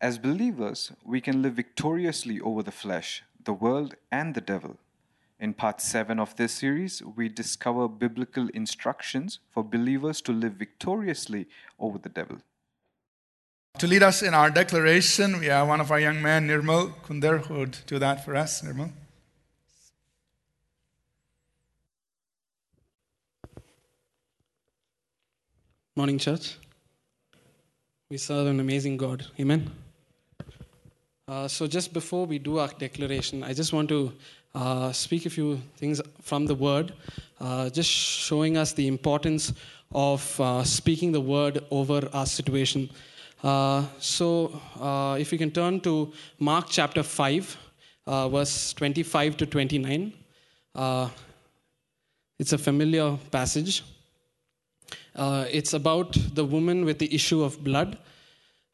As believers, we can live victoriously over the flesh, the world, and the devil. In part 7 of this series, we discover biblical instructions for believers to live victoriously over the devil. To lead us in our declaration, we have one of our young men, Nirmal Kunder, who would do that for us. Nirmal. Morning, church. We serve an amazing God. Amen. Uh, so, just before we do our declaration, I just want to uh, speak a few things from the Word, uh, just showing us the importance of uh, speaking the Word over our situation. Uh, so, if you can turn to Mark chapter 5, verse 25 to 29, it's a familiar passage. It's about the woman with the issue of blood.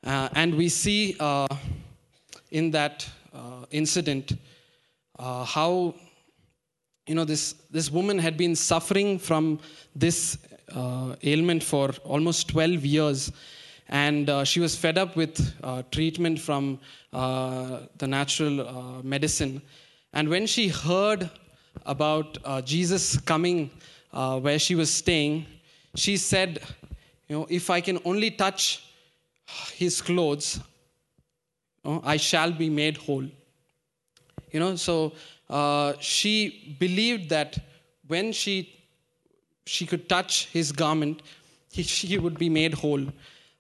And we see in that uh, incident uh, how you know this, this woman had been suffering from this uh, ailment for almost 12 years. And she was fed up with treatment from the natural medicine. And when she heard about jesus coming where she was staying she said, You know, if I can only touch his clothes, know, I shall be made whole. You know, so uh, she believed that when she she could touch his garment, he, she would be made whole.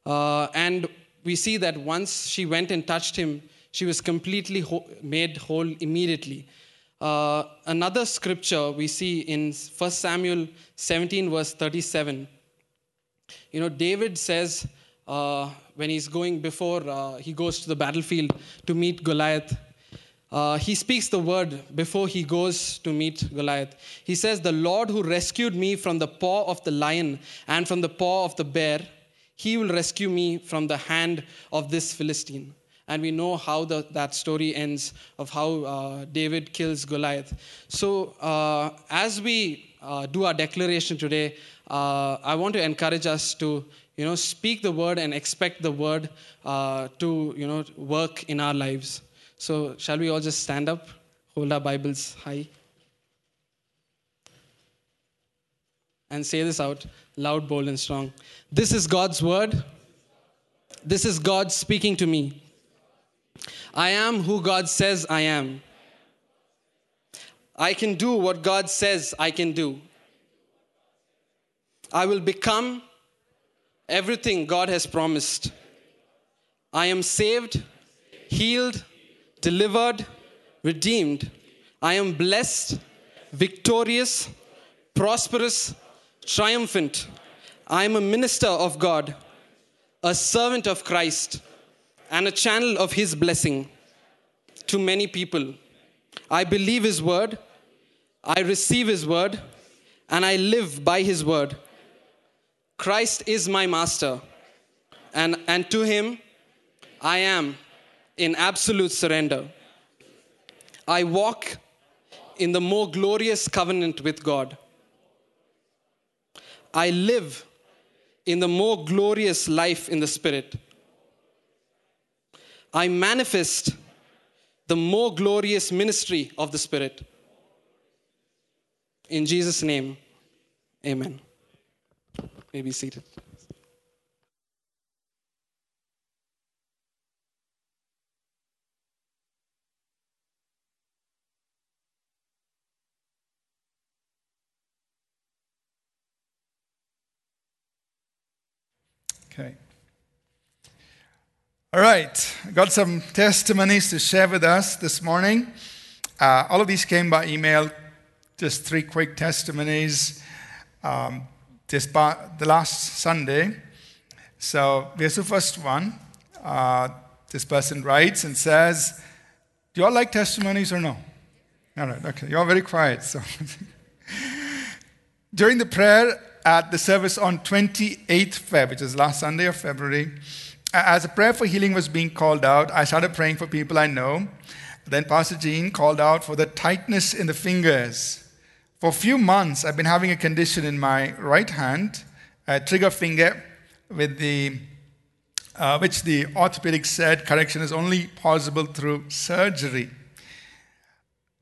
Uh, and we see that once she went and touched him, she was completely ho- made whole immediately. Uh, another scripture we see in 1 Samuel 17, verse 37. You know, David says uh, when he's going before uh, he goes to the battlefield to meet Goliath, uh, he speaks the word before he goes to meet Goliath. He says, The Lord who rescued me from the paw of the lion and from the paw of the bear, he will rescue me from the hand of this Philistine and we know how the, that story ends of how uh, David kills Goliath. So, uh, as we uh, do our declaration today, I want to encourage us to, you know, speak the word and expect the word uh, to, you know, work in our lives. So, shall we all just stand up, hold our Bibles high, and say this out loud, bold, and strong. This is God's word. This is God speaking to me. I am who God says I am. I can do what God says I can do. I will become everything God has promised. I am saved, healed, delivered, redeemed. I am blessed, victorious, prosperous, triumphant. I am a minister of God, a servant of Christ and a channel of His blessing to many people. I believe His word, I receive His word, and I live by His word. Christ is my master, and, and to Him I am in absolute surrender. I walk in the more glorious covenant with God. I live in the more glorious life in the Spirit. I manifest the more glorious ministry of the Spirit. In Jesus' name, amen. May be seated. Okay. All right, I got some testimonies to share with us this morning. Uh, all of these came by email, just three quick testimonies. Um, this the last Sunday. So here's the first one. Uh, this person writes and says, Do you all like testimonies or no? All right, okay. You're very quiet. So during the prayer at the service on 28th Feb, which is last Sunday of February, as a prayer for healing was being called out, I started praying for people I know. Then Pastor Jean called out for the tightness in the fingers. For a few months, I've been having a condition in my right hand, a trigger finger, with the uh, which the orthopedic said correction is only possible through surgery.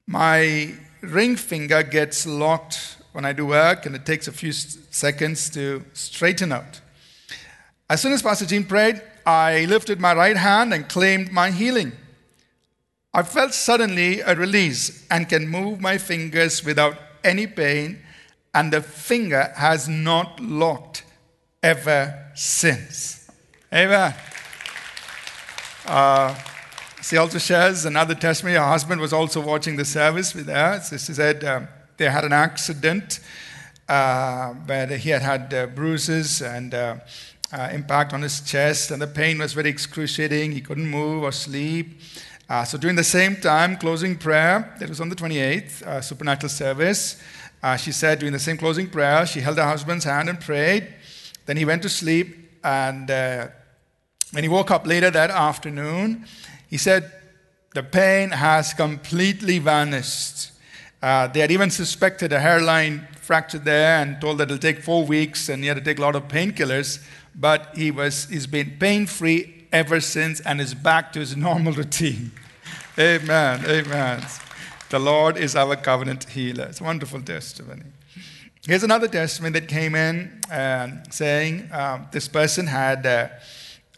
My ring finger gets locked when I do work, and it takes a few seconds to straighten out. As soon as Pastor Jean prayed, I lifted my right hand and claimed my healing. I felt suddenly a release and can move my fingers without any pain, and the finger has not locked ever since. Amen. Uh, she also shares another testimony. Her husband was also watching the service with her. So she said um, they had an accident uh, where he had had uh, bruises and uh, uh, impact on his chest, and the pain was very excruciating. He couldn't move or sleep. Uh, so during the same time, closing prayer, that was on the 28th, uh, supernatural service, uh, she said during the same closing prayer, she held her husband's hand and prayed. Then he went to sleep, and uh, when he woke up later that afternoon, he said, The pain has completely vanished. Uh, they had even suspected a hairline fracture there and told that it'll take four weeks and he had to take a lot of painkillers, but he was, he's been pain free ever since and is back to his normal routine. Amen. Amen. The Lord is our covenant healer. It's a wonderful testimony. Here's another testimony that came in uh, saying um, this person had uh,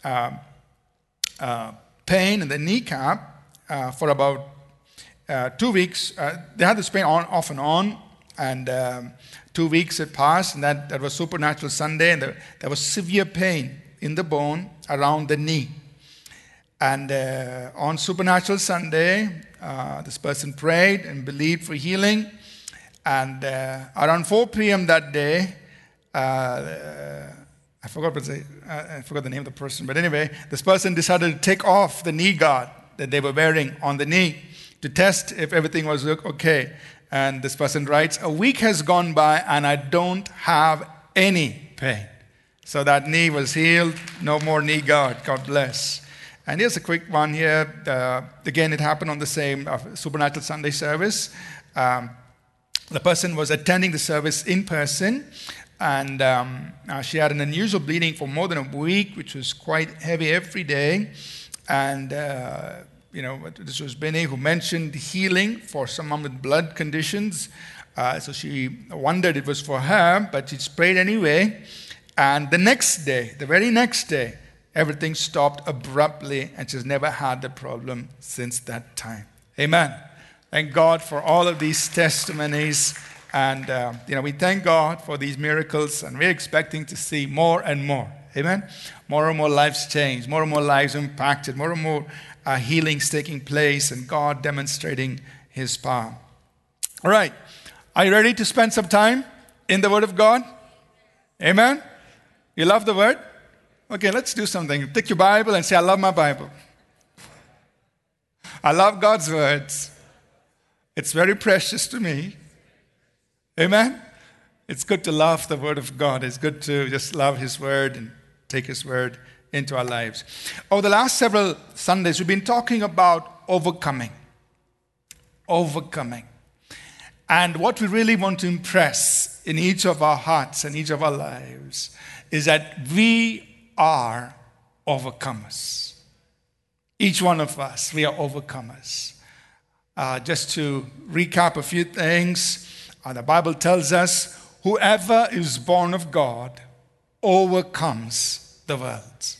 um, uh, pain in the kneecap uh, for about uh, two weeks. They had this pain on, off and on, and um, two weeks had passed, and that, that was supernatural Sunday, and there, there was severe pain in the bone around the knee. And uh, on Supernatural Sunday, uh, this person prayed and believed for healing. And uh, around 4 p.m. that day, uh, I forgot, say, I forgot the name of the person, but anyway, this person decided to take off the knee guard that they were wearing on the knee to test if everything was okay. And this person writes, A week has gone by and I don't have any pain. So that knee was healed, no more knee guard. God bless. And here's a quick one here. Uh, again, it happened on the same uh, Supernatural Sunday service. Um, the person was attending the service in person, and um, uh, she had an unusual bleeding for more than a week, which was quite heavy every day. And, uh, you know, this was Benny who mentioned healing for someone with blood conditions. Uh, so she wondered it was for her, but she prayed anyway. And the next day, the very next day, everything stopped abruptly, and she's never had the problem since that time. Amen. Thank God for all of these testimonies. And, uh, you know, we thank God for these miracles, and we're expecting to see more and more. Amen. More and more lives changed, more and more lives impacted, more and more uh, healings taking place, and God demonstrating His power. All right. Are you ready to spend some time in the Word of God? Amen. You love the word? Okay, let's do something. Take your Bible and say, I love my Bible. I love God's words. It's very precious to me. Amen? It's good to love the Word of God. It's good to just love His Word and take His Word into our lives. Over the last several Sundays, we've been talking about overcoming. Overcoming. And what we really want to impress in each of our hearts and each of our lives is that we are overcomers. Each one of us, we are overcomers. Uh, just to recap a few things, uh, the Bible tells us whoever is born of God overcomes the world.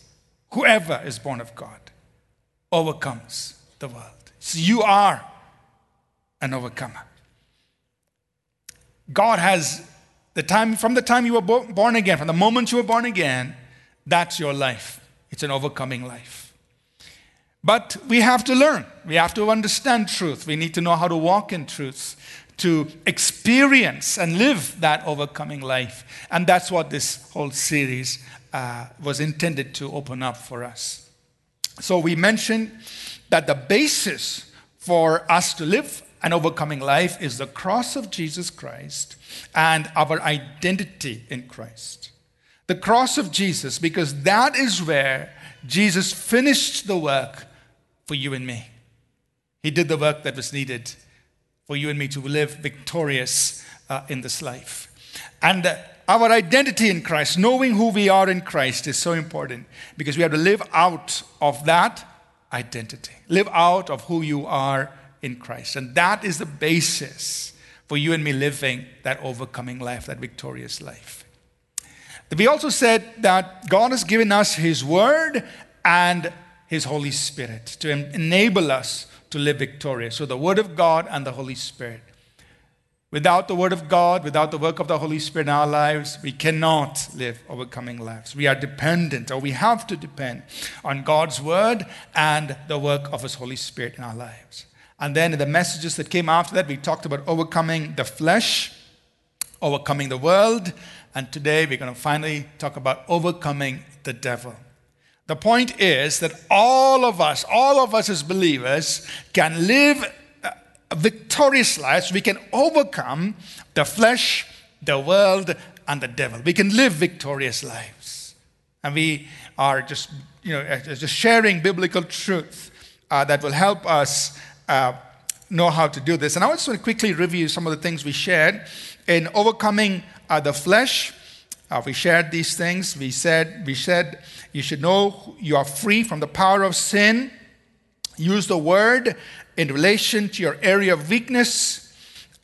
Whoever is born of God overcomes the world. So you are an overcomer. God has the time, from the time you were born again, from the moment you were born again, that's your life. It's an overcoming life. But we have to learn. We have to understand truth. We need to know how to walk in truth, to experience and live that overcoming life. And that's what this whole series uh, was intended to open up for us. So we mentioned that the basis for us to live an overcoming life is the cross of Jesus Christ and our identity in Christ. The cross of Jesus, because that is where Jesus finished the work for you and me. He did the work that was needed for you and me to live victorious uh, in this life. And uh, our identity in Christ, knowing who we are in Christ, is so important because we have to live out of that identity. Live out of who you are in Christ. And that is the basis for you and me living that overcoming life, that victorious life. We also said that God has given us His Word and His Holy Spirit to enable us to live victorious. So the Word of God and the Holy Spirit. Without the Word of God, without the work of the Holy Spirit in our lives, we cannot live overcoming lives. We are dependent, or we have to depend on God's Word and the work of His Holy Spirit in our lives. And then in the messages that came after that, we talked about overcoming the flesh, overcoming the world, and today we're going to finally talk about overcoming the devil. The point is that all of us, all of us as believers, can live victorious lives, we can overcome the flesh, the world, and the devil. We can live victorious lives. And we are just, you know, just sharing biblical truth uh, that will help us uh, know how to do this. And I just want to quickly review some of the things we shared in overcoming uh, the flesh. Uh, we shared these things. We said, we said you should know you are free from the power of sin. Use the word in relation to your area of weakness.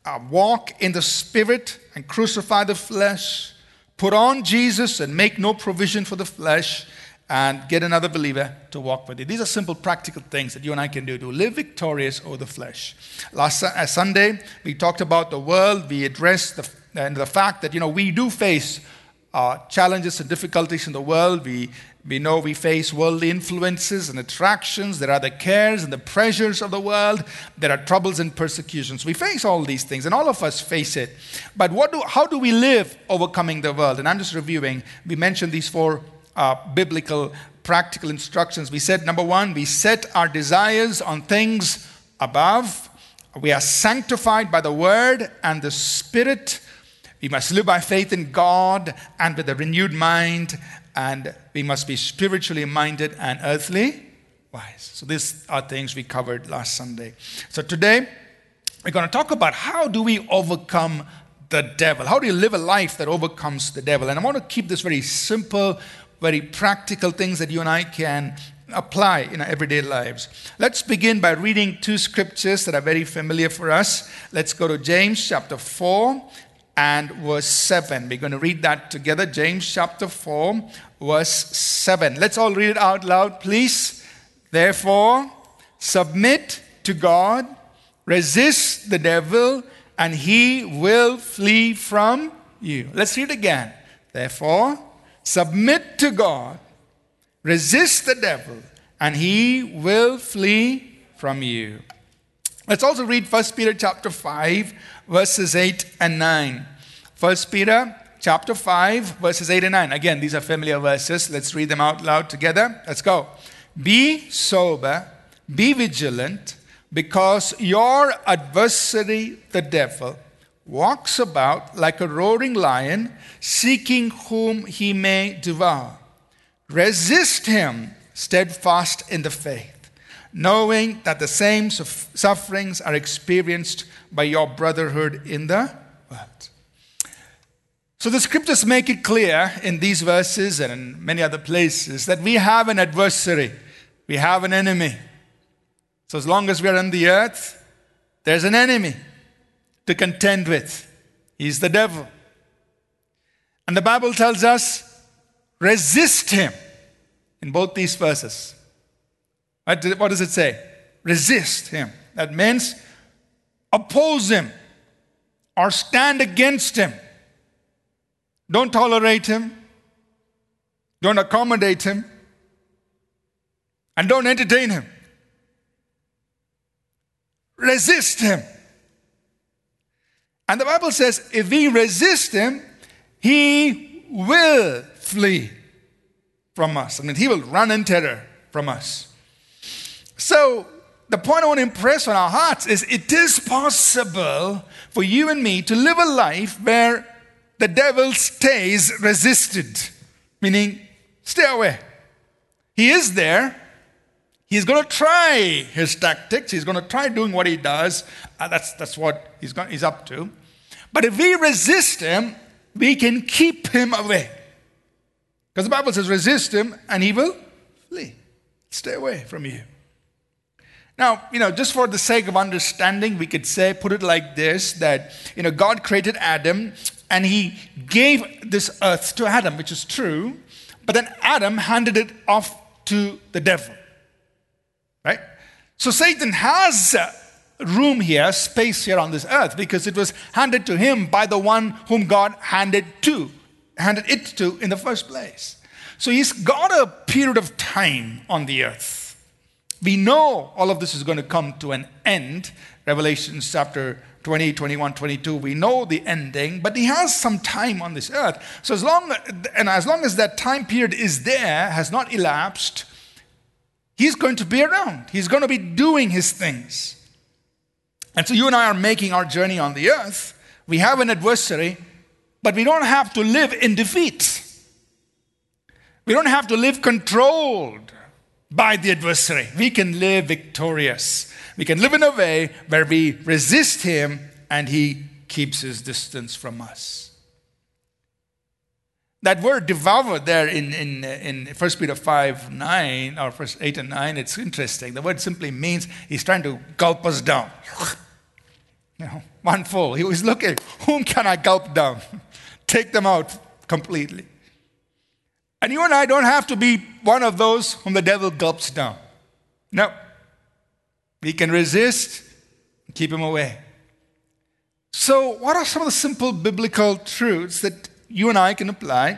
Uh, walk in the spirit and crucify the flesh. Put on Jesus and make no provision for the flesh and get another believer to walk with you. These are simple, practical things that you and I can do to live victorious over the flesh. Last uh, Sunday, we talked about the world. We addressed the, and the fact that, you know, we do face uh, challenges and difficulties in the world. We we know we face worldly influences and attractions. There are the cares and the pressures of the world. There are troubles and persecutions. We face all these things, and all of us face it. But what do, how do we live overcoming the world? And I'm just reviewing. We mentioned these four uh, biblical, practical instructions. We said, number one, we set our desires on things above. We are sanctified by the word and the spirit. We must live by faith in God and with a renewed mind and we must be spiritually minded and earthly wise. So these are things we covered last Sunday. So today we're going to talk about how do we overcome the devil? How do you live a life that overcomes the devil? And I want to keep this very simple, very practical things that you and I can apply in our everyday lives. Let's begin by reading two scriptures that are very familiar for us. Let's go to James chapter 4 and verse 7. We're going to read that together. James chapter 4, verse 7. Let's all read it out loud, please. Therefore, submit to God, resist the devil, and he will flee from you. Let's read again. Therefore, submit to God, resist the devil, and he will flee from you. Let's also read 1 Peter chapter 5 verses 8 and 9. 1 Peter chapter 5, verses 8 and 9. Again, these are familiar verses. Let's read them out loud together. Let's go. Be sober, be vigilant, because your adversary, the devil, walks about like a roaring lion, seeking whom he may devour. Resist him, steadfast in the faith, knowing that the same sufferings are experienced by your brotherhood in the world. So the scriptures make it clear in these verses and in many other places that we have an adversary, we have an enemy. So as long as we are on the earth, there's an enemy to contend with. He's the devil. And the Bible tells us resist him in both these verses. What does it say? Resist him. That means oppose him or stand against him. Don't tolerate him. Don't accommodate him. And don't entertain him. Resist him. And the Bible says if we resist him, he will flee from us. I mean, he will run in terror from us. So the point I want to impress on our hearts is it is possible for you and me to live a life where the devil stays resisted, meaning stay away. He is there. He's going to try his tactics. He's going to try doing what he does. Uh, that's, that's what he's, got, he's up to. But if we resist him, we can keep him away. Because the Bible says, resist him and he will flee. Stay away from you. Now, you know, just for the sake of understanding, we could say, put it like this that, you know, God created Adam and he gave this earth to Adam, which is true, but then Adam handed it off to the devil. Right? So Satan has room here, space here on this earth, because it was handed to him by the one whom God handed to, handed it to in the first place. So he's got a period of time on the earth. We know all of this is going to come to an end. Revelations chapter 20, 21, 22, we know the ending, but he has some time on this earth. So as long and as long as that time period is there, has not elapsed, he's going to be around. He's going to be doing his things. And so you and I are making our journey on the earth. We have an adversary, but we don't have to live in defeat. We don't have to live controlled by the adversary. We can live victorious. We can live in a way where we resist him and he keeps his distance from us. That word devour there in, in, in 1 Peter 5 9 or verse 8 and 9, it's interesting. The word simply means he's trying to gulp us down. You know, one full. He was looking, whom can I gulp down? Take them out completely. And you and I don't have to be one of those whom the devil gulps down. No. We can resist, keep him away. So, what are some of the simple biblical truths that you and I can apply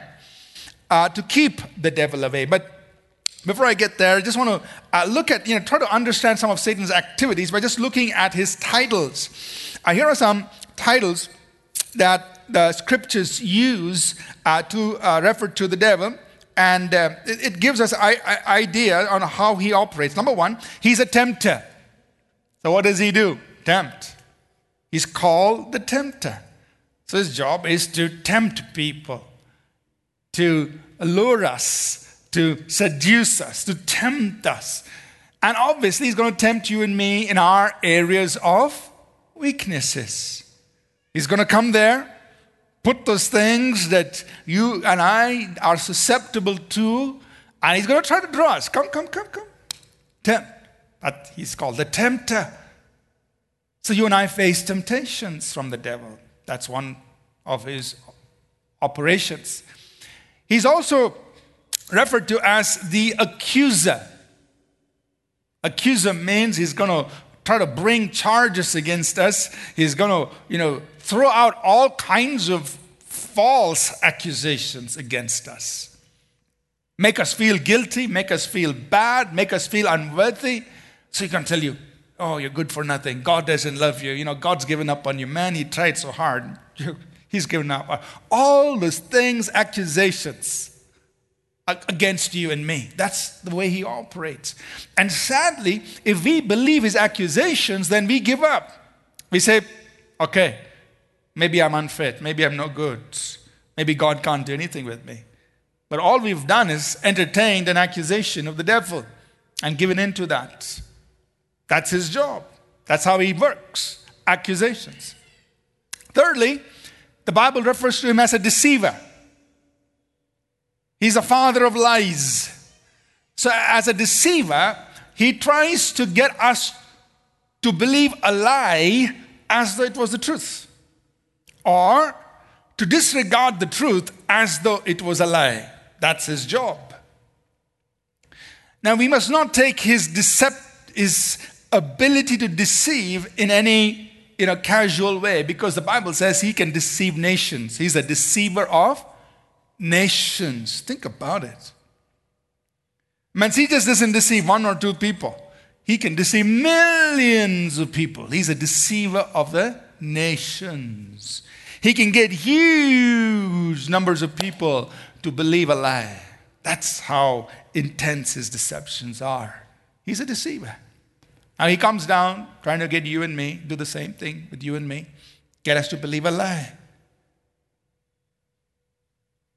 uh, to keep the devil away? But before I get there, I just want to uh, look at, you know, try to understand some of Satan's activities by just looking at his titles. Uh, here are some titles that the scriptures use uh, to uh, refer to the devil and uh, it, it, gives us an idea on how he operates. Number one, he's a tempter. So what does he do? Tempt. He's called the tempter. So his job is to tempt people, to lure us, to seduce us, to tempt us. And obviously, he's going to tempt you and me in our areas of weaknesses. He's going to come there put those things that you and I are susceptible to, and he's going to try to draw us. Come, come, come, come. Tempt. But he's called the tempter. So you and I face temptations from the devil. That's one of his operations. He's also referred to as the accuser. Accuser means he's going to try to bring charges against us. He's going to, you know, throw out all kinds of false accusations against us. Make us feel guilty, make us feel bad, make us feel unworthy. So he can tell you, oh, you're good for nothing. God doesn't love you. You know, God's given up on you. Man, he tried so hard. He's given up. All those things, accusations against you and me. That's the way he operates. And sadly, if we believe his accusations, then we give up. We say, okay, maybe I'm unfit, maybe I'm no good, maybe God can't do anything with me. But all we've done is entertained an accusation of the devil and given in to that. That's his job. That's how he works accusations. Thirdly, the Bible refers to him as a deceiver. He's a father of lies. So, as a deceiver, he tries to get us to believe a lie as though it was the truth, or to disregard the truth as though it was a lie. That's his job. Now, we must not take his, decept- his ability to deceive in any in a casual way because the Bible says he can deceive nations. He's a deceiver of nations. Think about it. Man, he just doesn't deceive one or two people. He can deceive millions of people. He's a deceiver of the nations. He can get huge numbers of people to believe a lie. That's how intense his deceptions are. He's a deceiver. Now he comes down trying to get you and me, do the same thing with you and me, get us to believe a lie.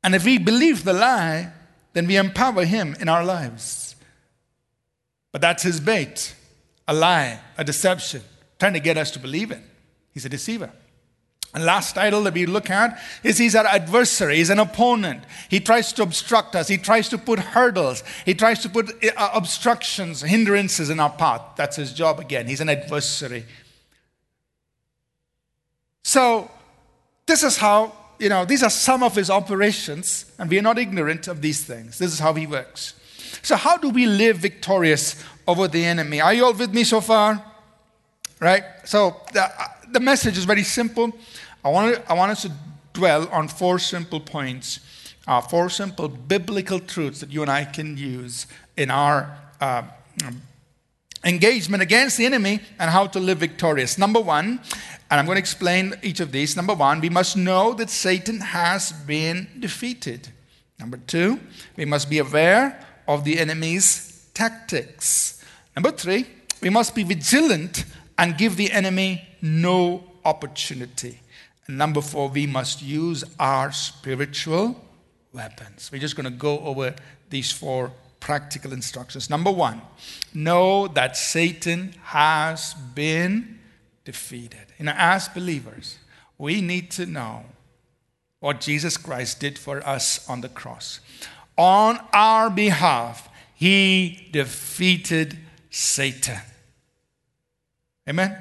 And if we believe the lie, then we empower him in our lives. But that's his bait a lie, a deception, trying to get us to believe it. He's a deceiver. And last title that we look at is he's our adversary, he's an opponent. He tries to obstruct us, he tries to put hurdles, he tries to put uh, obstructions, hindrances in our path. That's his job again. He's an adversary. So, this is how, you know, these are some of his operations, and we are not ignorant of these things. This is how he works. So, how do we live victorious over the enemy? Are you all with me so far? Right? So, the, the message is very simple. I want, I want us to dwell on four simple points, uh, four simple biblical truths that you and I can use in our uh, engagement against the enemy and how to live victorious. Number one, and I'm going to explain each of these. Number one, we must know that Satan has been defeated. Number two, we must be aware of the enemy's tactics. Number three, we must be vigilant and give the enemy no opportunity. And number four, we must use our spiritual weapons. We're just going to go over these four practical instructions. Number one, know that Satan has been defeated. You know, as believers, we need to know what Jesus Christ did for us on the cross. On our behalf, he defeated Satan. Amen.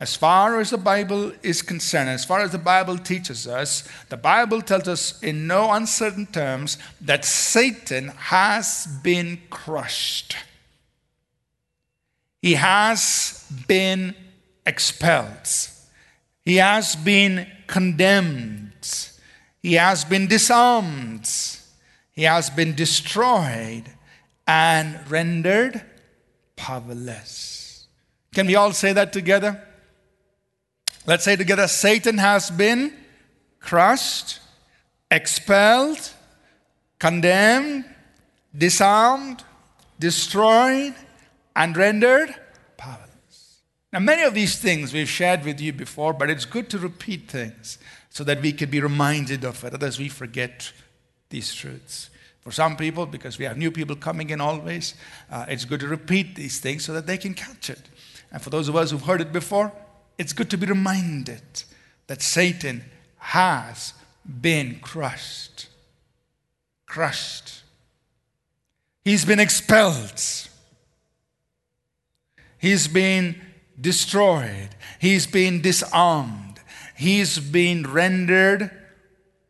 As far as the Bible is concerned, as far as the Bible teaches us, the Bible tells us in no uncertain terms that Satan has been crushed. He has been expelled. He has been condemned. He has been disarmed. He has been destroyed and rendered powerless. Can we all say that together? Let's say together Satan has been crushed, expelled, condemned, disarmed, destroyed, and rendered powerless. now, many of these things we've shared with you before, but it's good to repeat things so that we can be reminded of it. Otherwise, we forget these truths. For some people, because we have new people coming in always, uh, it's good to repeat these things so that they can catch it. And for those of us who've heard it before, it's good to be reminded that Satan has been crushed. Crushed. He's been expelled. He's been destroyed, he's been disarmed, he's been rendered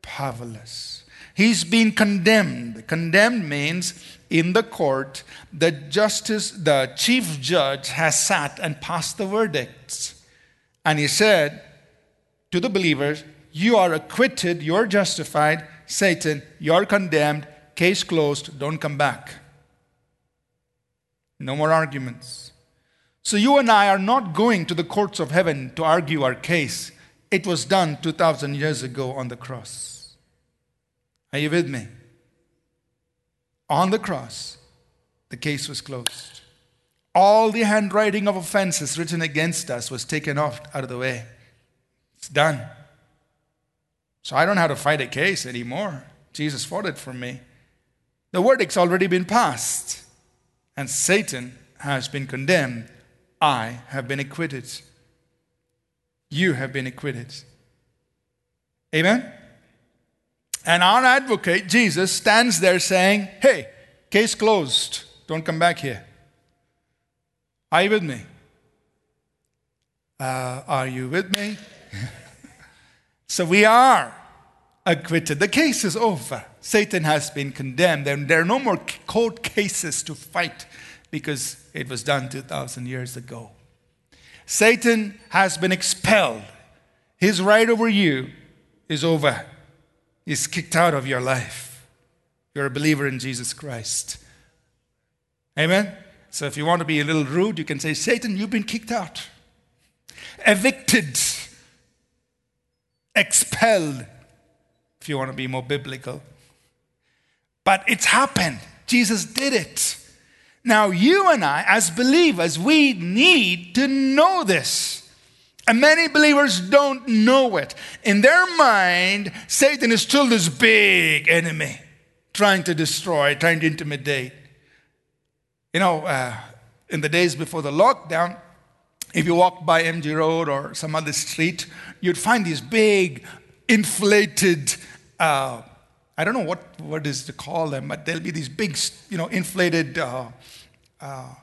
powerless. He's been condemned. Condemned means in the court, the justice, the chief judge has sat and passed the verdicts. And he said to the believers, You are acquitted, you're justified. Satan, you're condemned. Case closed, don't come back. No more arguments. So you and I are not going to the courts of heaven to argue our case. It was done 2,000 years ago on the cross. Are you with me? On the cross, the case was closed. All the handwriting of offenses written against us was taken off out of the way. It's done. So I don't have to fight a case anymore. Jesus fought it for me. The verdict's already been passed, and Satan has been condemned I have been acquitted. You have been acquitted. Amen? And our advocate, Jesus, stands there saying, Hey, case closed. Don't come back here. Are you with me? Uh, are you with me? so we are acquitted. The case is over. Satan has been condemned, and there are no more court cases to fight because it was done 2,000 years ago. Satan has been expelled. His right over you is over. He's kicked out of your life. You're a believer in Jesus Christ. Amen? So if you want to be a little rude, you can say, Satan, you've been kicked out, evicted, expelled, if you want to be more biblical. But it's happened. Jesus did it. Now, you and I, as believers, we need to know this. And many believers don't know it. In their mind, Satan is still this big enemy trying to destroy, trying to intimidate. You know, uh, in the days before the lockdown, if you walk by MG Road or some other street, you'd find these big, inflated, uh, I don't know what what is to call them, but there'll be these big, you know, inflated, uh, uh,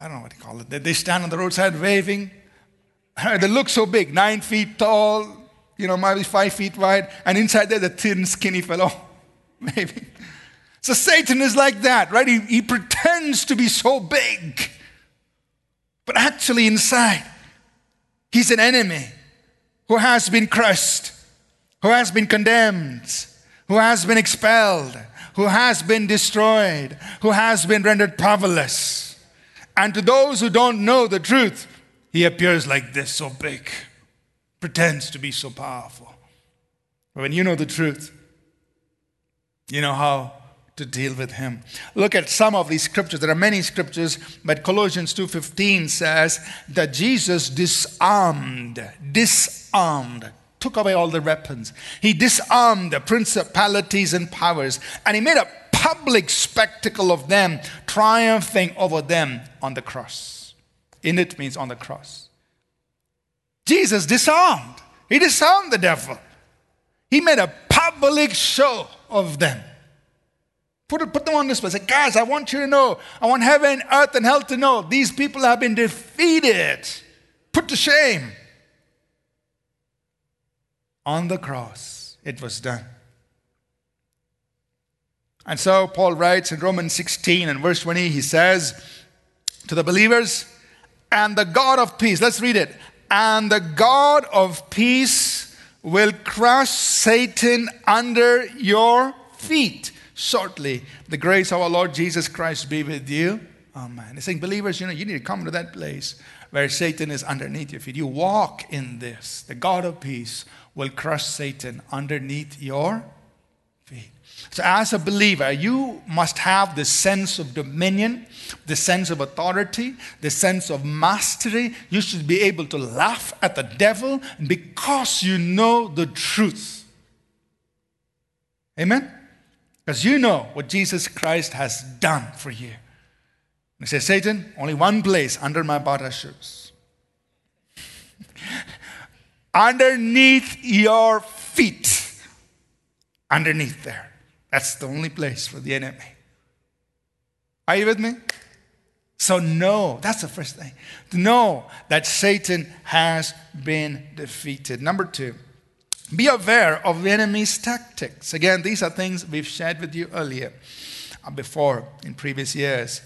I don't know what to call it. They stand on the roadside waving. They look so big, nine feet tall, you know, maybe five feet wide, and inside there's a thin, skinny fellow, maybe. So Satan is like that, right? He, he pretends to be so big, but actually inside, he's an enemy who has been crushed, who has been condemned, who has been expelled, who has been destroyed, who has been rendered powerless. And to those who don't know the truth, he appears like this, so big, pretends to be so powerful. But when you know the truth, you know how to deal with him. Look at some of these scriptures. There are many scriptures, but Colossians 2:15 says that Jesus disarmed, disarmed, took away all the weapons. He disarmed the principalities and powers, and he made a public spectacle of them, triumphing over them on the cross. In it means on the cross. Jesus disarmed. He disarmed the devil. He made a public show of them. Put, put them on this Say, guys, I want you to know, I want heaven, earth, and hell to know these people have been defeated, put to shame. On the cross, it was done. And so Paul writes in Romans 16 and verse 20, he says to the believers, and the God of peace, let's read it, and the God of peace will crush Satan under your feet shortly. The grace of our Lord Jesus Christ be with you. Amen. He's saying, believers, you know, you need to come to that place where Satan is underneath your feet. You walk in this. The God of peace will crush Satan underneath your feet. So, as a believer, you must have the sense of dominion, the sense of authority, the sense of mastery. You should be able to laugh at the devil because you know the truth. Amen? Because you know what Jesus Christ has done for you. He says, Satan, only one place under my bata shoes. Underneath your feet. Underneath there. That's the only place for the enemy. Are you with me? So, know, that's the first thing. To know that Satan has been defeated. Number two, be aware of the enemy's tactics. Again, these are things we've shared with you earlier, uh, before, in previous years.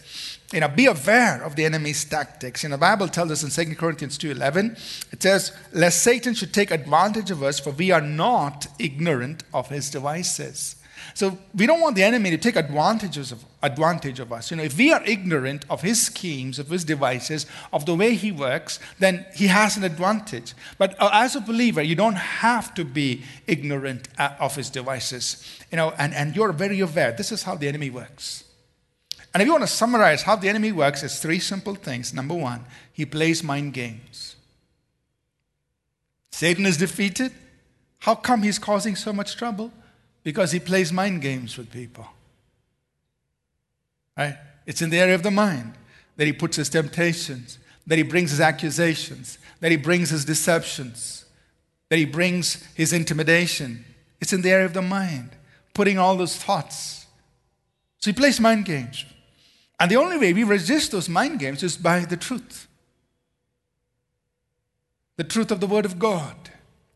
You know, be aware of the enemy's tactics. You know, the Bible tells us in 2 Corinthians 2.11, it says, Lest Satan should take advantage of us, for we are not ignorant of his devices. So we don't want the enemy to take advantages of, advantage of us. You know, if we are ignorant of his schemes, of his devices, of the way he works, then he has an advantage. But uh, as a believer, you don't have to be ignorant uh, of his devices. You know, and, and you're very aware. This is how the enemy works. And if you want to summarize how the enemy works, it's three simple things. Number one, he plays mind games. Satan is defeated. How come he's causing so much trouble? Because he plays mind games with people. Right? It's in the area of the mind that he puts his temptations, that he brings his accusations, that he brings his deceptions, that he brings his intimidation. It's in the area of the mind, putting all those thoughts. So he plays mind games. And the only way we resist those mind games is by the truth the truth of the Word of God.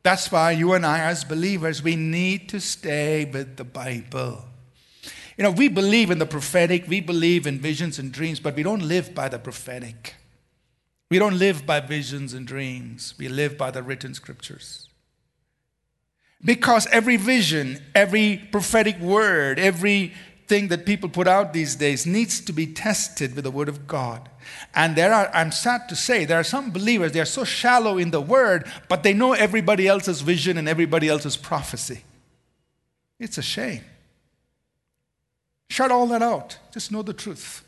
That's why you and I, as believers, we need to stay with the Bible. You know, we believe in the prophetic, we believe in visions and dreams, but we don't live by the prophetic. We don't live by visions and dreams, we live by the written scriptures. Because every vision, every prophetic word, every thing that people put out these days needs to be tested with the Word of God. And there are, I'm sad to say, there are some believers, they are so shallow in the Word, but they know everybody else's vision and everybody else's prophecy. It's a shame. Shut all that out. Just know the truth.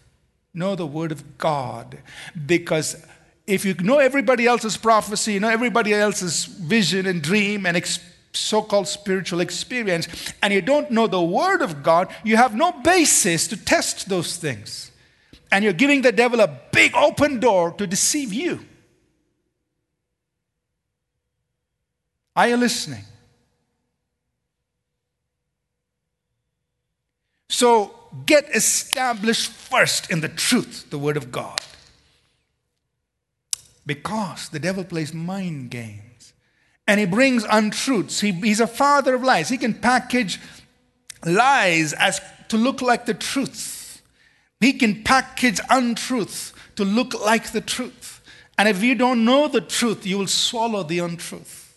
Know the Word of God. Because if you know everybody else's prophecy, you know everybody else's vision and dream and experience, so called spiritual experience and you don't know the Word of God, you have no basis to test those things and you're giving the devil a big open door to deceive you. Are you listening? So get established first in the truth, the Word of God. Because the devil plays mind games and he brings untruths. He, he's a father of lies. He can package lies as to look like the truth. He can package untruth to look like the truth. And if you don't know the truth, you will swallow the untruth.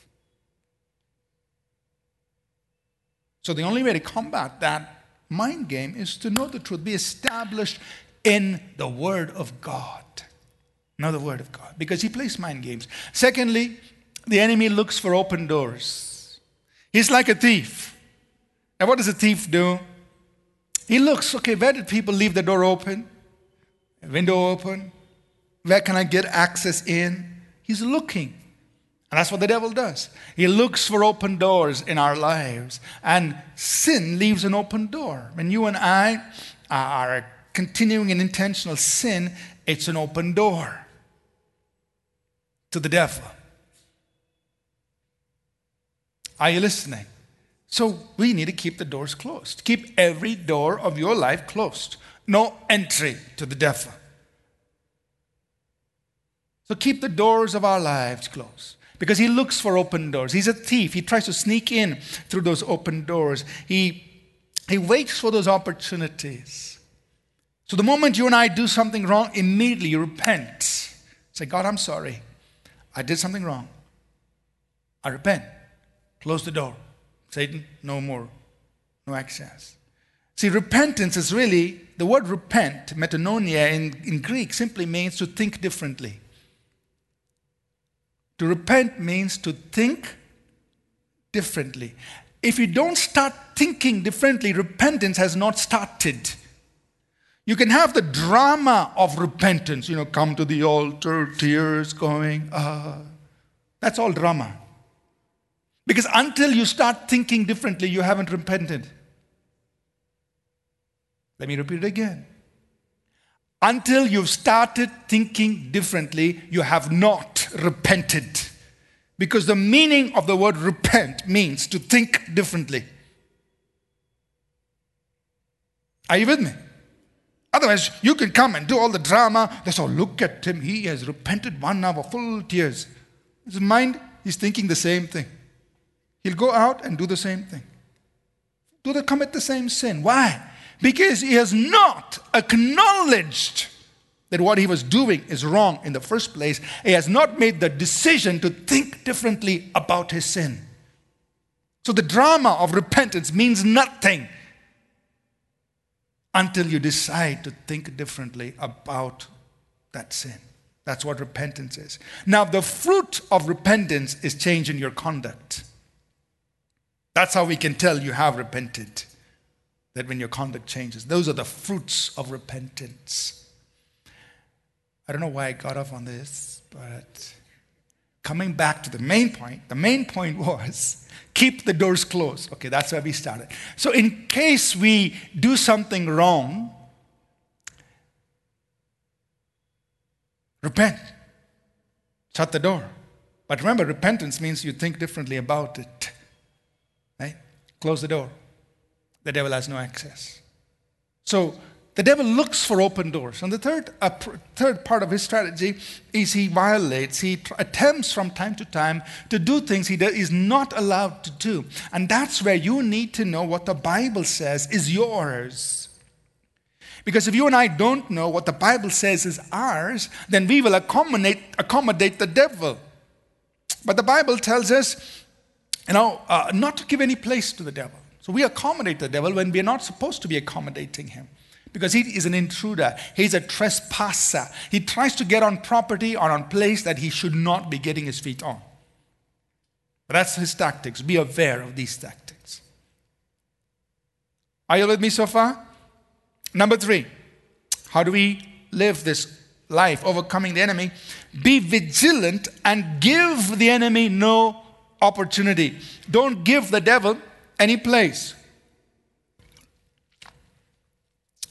So the only way to combat that mind game is to know the truth, be established in the Word of God. Know the Word of God, because He plays mind games. Secondly, the enemy looks for open doors. He's like a thief. And what does a thief do? He looks, okay, where did people leave the door open? window open? Where can I get access in? He's looking. And that's what the devil does. He looks for open doors in our lives. And sin leaves an open door. When you and I are continuing in intentional sin, it's an open door to the devil. Are you listening? So we need to keep the doors closed. Keep every door of your life closed. No entry to the devil. So keep the doors of our lives closed because he looks for open doors. He's a thief. He tries to sneak in through those open doors. He, he waits for those opportunities. So the moment you and I do something wrong, immediately you repent. Say, God, I'm sorry. I did something wrong. I repent. Close the door. Satan, no more, no access. See, repentance is really the word repent, metanoia in, in Greek, simply means to think differently. To repent means to think differently. If you don't start thinking differently, repentance has not started. You can have the drama of repentance, you know, come to the altar, tears going, ah. That's all drama. Because until you start thinking differently, you haven't repented. Let me repeat it again. Until you've started thinking differently, you have not repented. Because the meaning of the word repent means to think differently. Are you with me? Otherwise, you can come and do all the drama. They say, oh, look at him. He has repented one hour, full tears. His mind, he's thinking the same thing. He'll go out and do the same thing. Do they commit the same sin? Why? Because he has not acknowledged that what he was doing is wrong in the first place. He has not made the decision to think differently about his sin. So the drama of repentance means nothing until you decide to think differently about that sin. That's what repentance is. Now, the fruit of repentance is change in your conduct. That's how we can tell you have repented. That when your conduct changes, those are the fruits of repentance. I don't know why I got off on this, but coming back to the main point, the main point was keep the doors closed. Okay, that's where we started. So, in case we do something wrong, repent, shut the door. But remember, repentance means you think differently about it. Close the door. The devil has no access. So the devil looks for open doors. And the third, uh, third part of his strategy is he violates, he tr- attempts from time to time to do things he is not allowed to do. And that's where you need to know what the Bible says is yours. Because if you and I don't know what the Bible says is ours, then we will accommodate, accommodate the devil. But the Bible tells us you know, uh, not to give any place to the devil. So we accommodate the devil when we are not supposed to be accommodating him because he is an intruder. He's a trespasser. He tries to get on property or on place that he should not be getting his feet on. But that's his tactics. Be aware of these tactics. Are you with me so far? Number three, how do we live this life overcoming the enemy? Be vigilant and give the enemy no opportunity. Don't give the devil any place.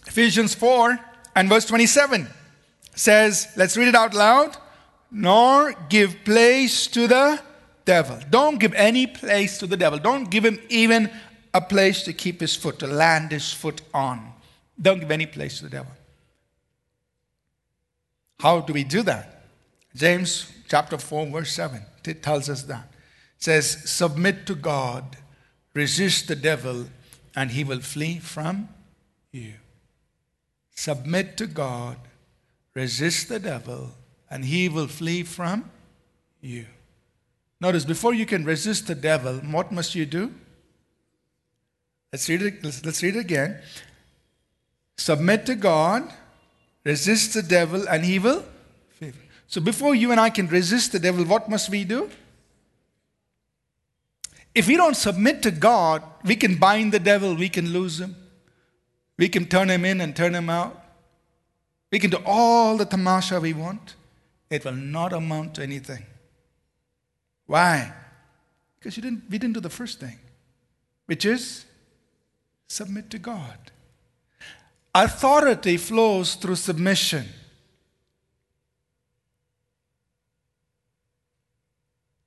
Ephesians 4 and verse 27 says, let's read it out loud. Nor give place to the devil. Don't give any place to the devil. Don't give him even a place to keep his foot, to land his foot on. Don't give any place to the devil. How do we do that? James chapter 4, verse 7 it tells us that. Says, Submit to God, resist the devil, and he will flee from you. Submit to God, resist the devil, and he will flee from you. Notice, before you can resist the devil, what must you do? Let's read it, let's, let's read it again. Submit to God, resist the devil, and he will. So before you and I can resist the devil, what must we do? If we don't submit to God, we can bind the devil, we can lose him. We can turn him in and turn him out. We can do all the tamasha we want. It will not amount to anything. Why? Because you didn't, we didn't do the first thing, which is submit to God. Authority flows through submission.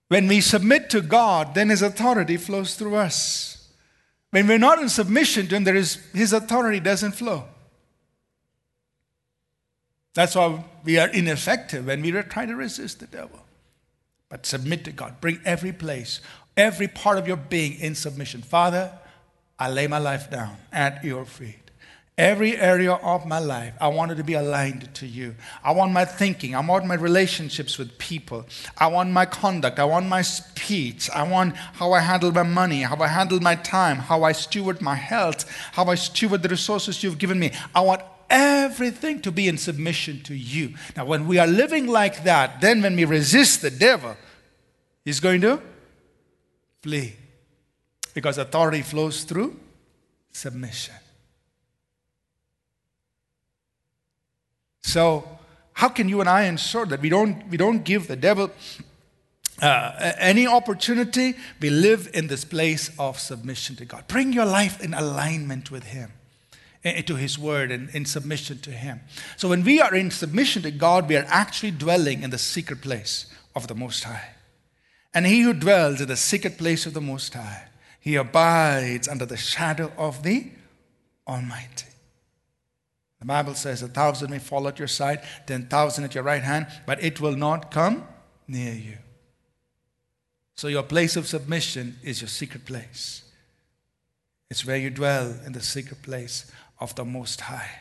When we submit to God, then His authority flows through us. When we're not in submission to Him, there is, His authority doesn't flow. That's why we are ineffective when we try to resist the devil. But submit to God. Bring every place, every part of your being in submission. Father, I lay my life down at your feet. Every area of my life, I want it to be aligned to you. I want my thinking. I want my relationships with people. I want my conduct. I want my speech. I want how I handle my money, how I handle my time, how I steward my health, how I steward the resources you've given me. I want everything to be in submission to you. Now, when we are living like that, then when we resist the devil, he's going to flee because authority flows through submission. So, how can you and I ensure that we don't, we don't give the devil uh, any opportunity? We live in this place of submission to God. Bring your life in alignment with Him, to His Word, and in submission to Him. So, when we are in submission to God, we are actually dwelling in the secret place of the Most High. And he who dwells in the secret place of the Most High, he abides under the shadow of the Almighty. The Bible says, A thousand may fall at your side, ten thousand at your right hand, but it will not come near you. So, your place of submission is your secret place. It's where you dwell in the secret place of the Most High.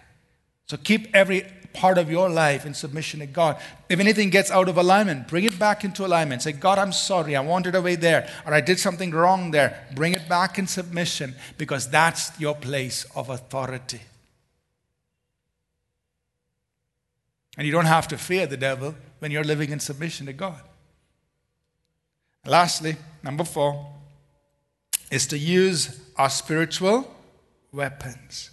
So, keep every part of your life in submission to God. If anything gets out of alignment, bring it back into alignment. Say, God, I'm sorry. I wandered away there, or I did something wrong there. Bring it back in submission because that's your place of authority. And you don't have to fear the devil when you're living in submission to God. Lastly, number four is to use our spiritual weapons.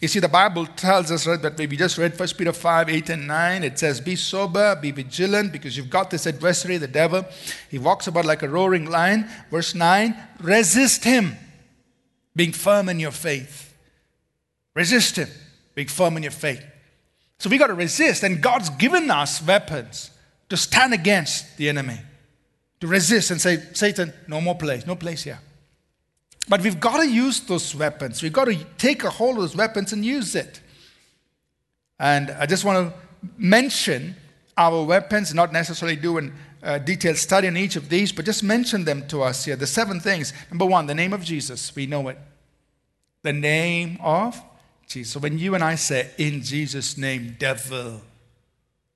You see, the Bible tells us, right, that we just read 1 Peter 5, 8, and 9. It says, Be sober, be vigilant, because you've got this adversary, the devil. He walks about like a roaring lion. Verse 9, resist him, being firm in your faith. Resist him, being firm in your faith. So we got to resist, and God's given us weapons to stand against the enemy, to resist and say, Satan, no more place, no place here. But we've got to use those weapons. We've got to take a hold of those weapons and use it. And I just want to mention our weapons, not necessarily do a uh, detailed study on each of these, but just mention them to us here. The seven things. Number one, the name of Jesus. We know it. The name of Jesus. So when you and I say, in Jesus' name, devil,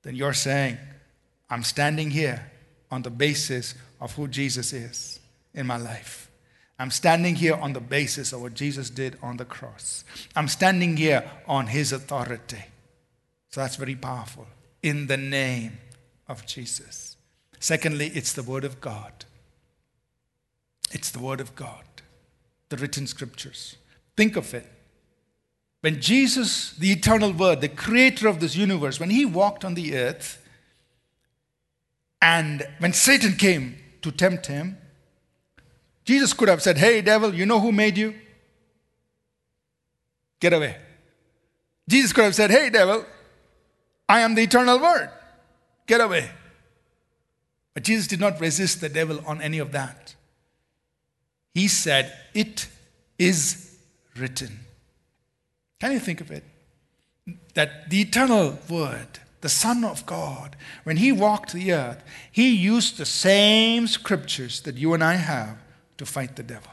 then you're saying, I'm standing here on the basis of who Jesus is in my life. I'm standing here on the basis of what Jesus did on the cross. I'm standing here on his authority. So that's very powerful. In the name of Jesus. Secondly, it's the Word of God. It's the Word of God, the written scriptures. Think of it. When Jesus, the eternal Word, the creator of this universe, when he walked on the earth, and when Satan came to tempt him, Jesus could have said, Hey, devil, you know who made you? Get away. Jesus could have said, Hey, devil, I am the eternal Word. Get away. But Jesus did not resist the devil on any of that. He said, It is written. Can you think of it? That the eternal word, the Son of God, when he walked the earth, he used the same scriptures that you and I have to fight the devil.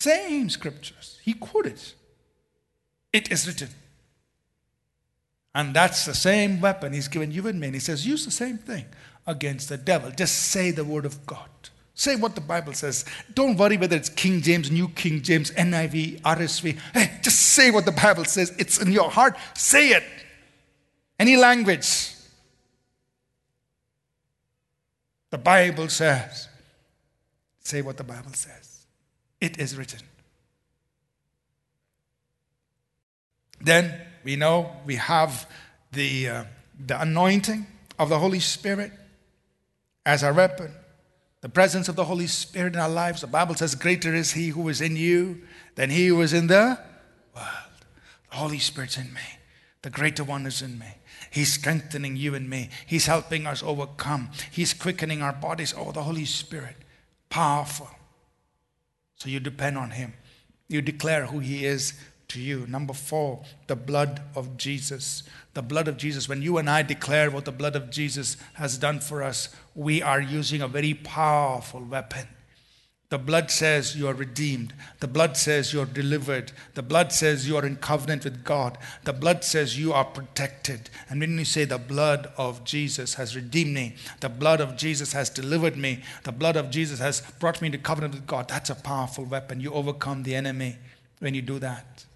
Same scriptures. He quoted. It is written. And that's the same weapon he's given you and me. And he says, use the same thing against the devil. Just say the word of God. Say what the Bible says. Don't worry whether it's King James, New King James, NIV, RSV. Hey, just say what the Bible says. It's in your heart. Say it. Any language. The Bible says. Say what the Bible says. It is written. Then we know we have the, uh, the anointing of the Holy Spirit as our weapon. The presence of the Holy Spirit in our lives. The Bible says, Greater is He who is in you than He who is in the world. The Holy Spirit's in me. The greater one is in me. He's strengthening you and me. He's helping us overcome. He's quickening our bodies. Oh, the Holy Spirit. Powerful. So you depend on Him. You declare who He is to you. Number four, the blood of Jesus. The blood of Jesus. When you and I declare what the blood of Jesus has done for us, we are using a very powerful weapon. The blood says you are redeemed. The blood says you're delivered. The blood says you are in covenant with God. The blood says you are protected. And when you say the blood of Jesus has redeemed me, the blood of Jesus has delivered me, the blood of Jesus has brought me into covenant with God, that's a powerful weapon. You overcome the enemy when you do that.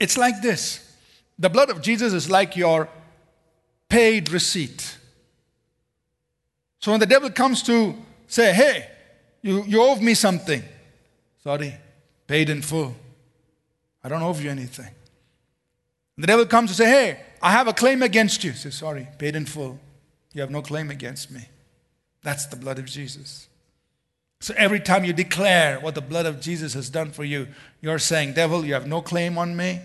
It's like this the blood of Jesus is like your paid receipt. So when the devil comes to say, hey, you, you owe me something, sorry, paid in full. I don't owe you anything. the devil comes to say, hey, I have a claim against you. Say, sorry, paid in full. You have no claim against me. That's the blood of Jesus. So every time you declare what the blood of Jesus has done for you, you're saying, Devil, you have no claim on me,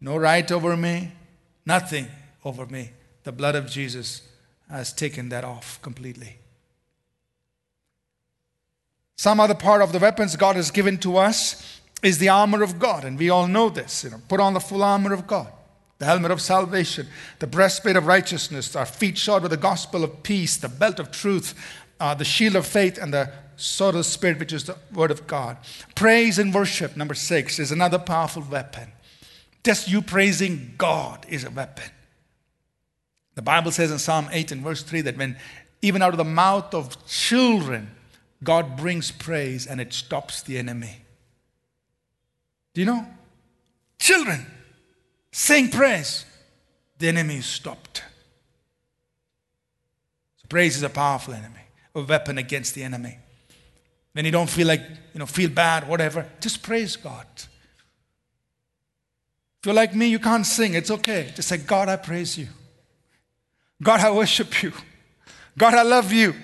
no right over me, nothing over me. The blood of Jesus has taken that off completely. Some other part of the weapons God has given to us is the armor of God, and we all know this. You know, put on the full armor of God, the helmet of salvation, the breastplate of righteousness, our feet shod with the gospel of peace, the belt of truth, uh, the shield of faith, and the sword of the Spirit, which is the word of God. Praise and worship, number six, is another powerful weapon. Just you praising God is a weapon. The Bible says in Psalm 8 and verse 3 that when even out of the mouth of children, God brings praise and it stops the enemy. Do you know? Children sing praise, the enemy is stopped. So praise is a powerful enemy, a weapon against the enemy. When you don't feel like, you know, feel bad, whatever, just praise God. If you're like me, you can't sing, it's okay. Just say, God, I praise you. God, I worship you. God, I love you.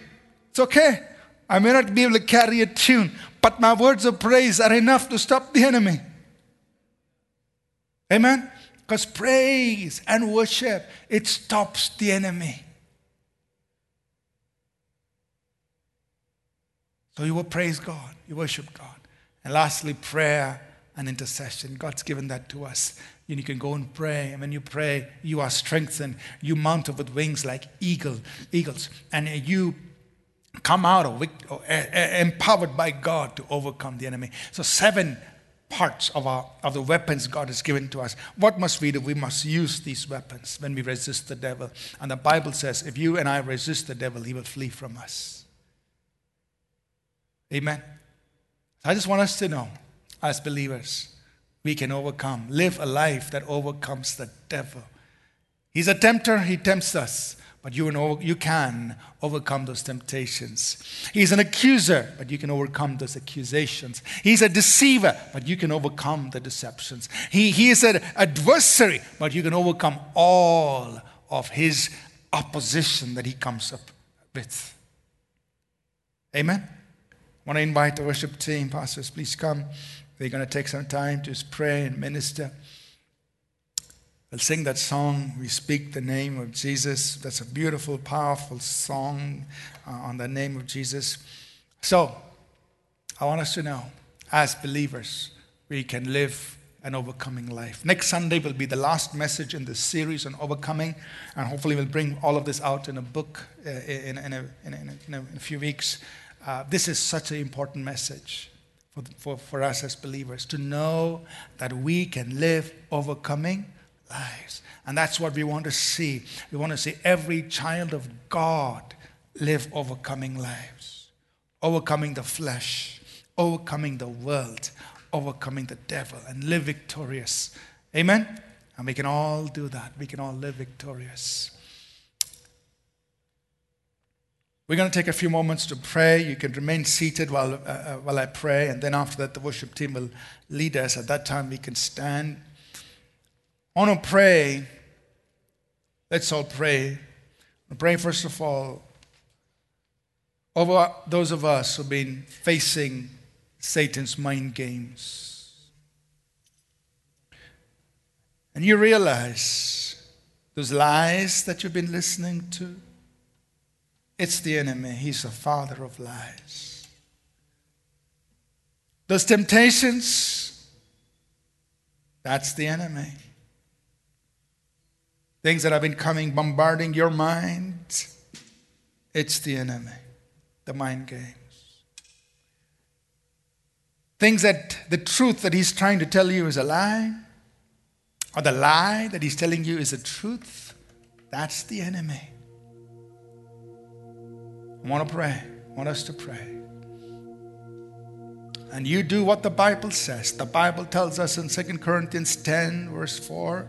It's okay. I may not be able to carry a tune, but my words of praise are enough to stop the enemy. Amen? Because praise and worship, it stops the enemy. So you will praise God, you worship God. And lastly, prayer and intercession. God's given that to us. And you can go and pray. And when you pray, you are strengthened. You mount up with wings like eagle, eagles. And you come out of eh, eh, empowered by God to overcome the enemy. So seven parts of, our, of the weapons God has given to us. What must we do? We must use these weapons when we resist the devil. And the Bible says, if you and I resist the devil, he will flee from us. Amen. I just want us to know, as believers, we can overcome, live a life that overcomes the devil. He's a tempter, he tempts us. But you, know, you can overcome those temptations. He's an accuser, but you can overcome those accusations. He's a deceiver, but you can overcome the deceptions. He, he is an adversary, but you can overcome all of his opposition that he comes up with. Amen? I want to invite the worship team, pastors, please come. They're going to take some time to pray and minister. We'll sing that song, We Speak the Name of Jesus. That's a beautiful, powerful song uh, on the name of Jesus. So, I want us to know, as believers, we can live an overcoming life. Next Sunday will be the last message in this series on overcoming, and hopefully, we'll bring all of this out in a book uh, in, in, a, in, a, in, a, few weeks. Uh, this is such an important message for, for, for us as believers to know that we can live overcoming lives. And that's what we want to see. We want to see every child of God live overcoming lives, overcoming the flesh, overcoming the world, overcoming the devil, and live victorious. Amen? And we can all do that. We can all live victorious. We're going to take a few moments to pray. You can remain seated while, uh, uh while I pray, and then after that, the worship team will lead us. At that time, we can stand. I want to pray. Let's all pray. Pray, first of all, over those of us who've been facing Satan's mind games. And you realize those lies that you've been listening to, it's the enemy. He's the father of lies. Those temptations, that's the enemy. Things that have been coming, bombarding your mind, it's the enemy, the mind games. Things that the truth that he's trying to tell you is a lie, or the lie that he's telling you is a truth, that's the enemy. I want to pray. I want us to pray. And you do what the Bible says. The Bible tells us in 2 Corinthians 10, verse 4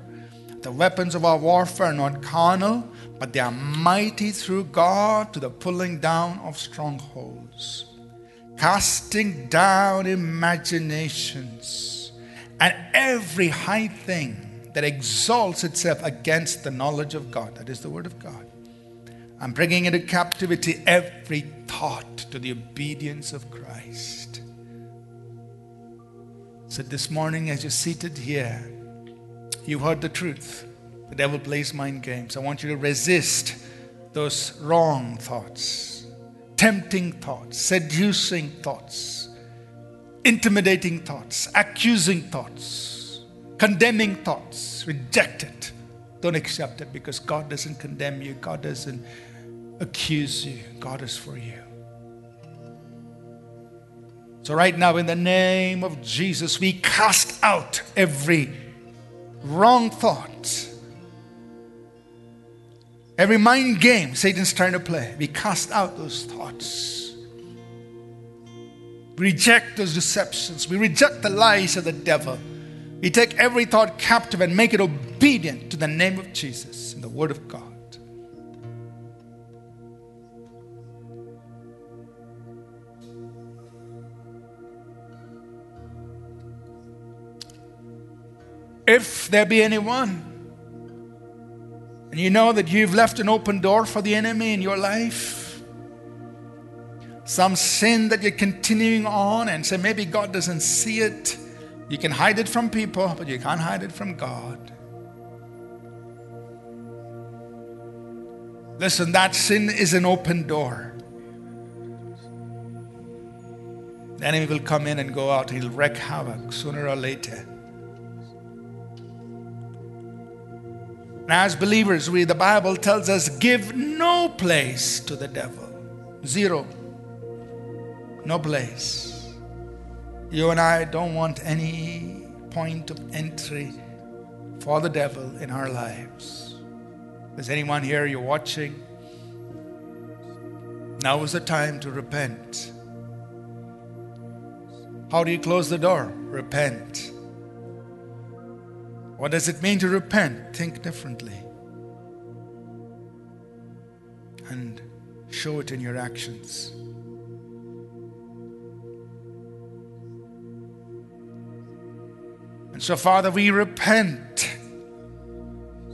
the weapons of our warfare are not carnal, but they are mighty through God to the pulling down of strongholds, casting down imaginations and every high thing that exalts itself against the knowledge of God. That is the Word of God. I'm bringing into captivity every thought to the obedience of Christ. So this morning, as you're seated here, you heard the truth. The devil plays mind games. I want you to resist those wrong thoughts, tempting thoughts, seducing thoughts, intimidating thoughts, accusing thoughts, condemning thoughts. Reject it. Don't accept it because God doesn't condemn you, God doesn't accuse you. God is for you. So, right now, in the name of Jesus, we cast out every wrong thought. Every mind game Satan's trying to play, we cast out those thoughts. Reject those deceptions. We reject the lies of the devil. We take every thought captive and make it obedient to the name of Jesus and the Word of God. If there be anyone, and you know that you've left an open door for the enemy in your life, some sin that you're continuing on and say maybe God doesn't see it, you can hide it from people, but you can't hide it from God. Listen, that sin is an open door. The enemy will come in and go out. He'll wreak havoc sooner or later. And as believers, we the Bible tells us give no place to the devil. Zero. No place. You and I don't want any point of entry for the devil in our lives. Is anyone here you're watching? Now is the time to repent. How do you close the door? Repent. What does it mean to repent? Think differently. And show it in your actions. And so, Father, we repent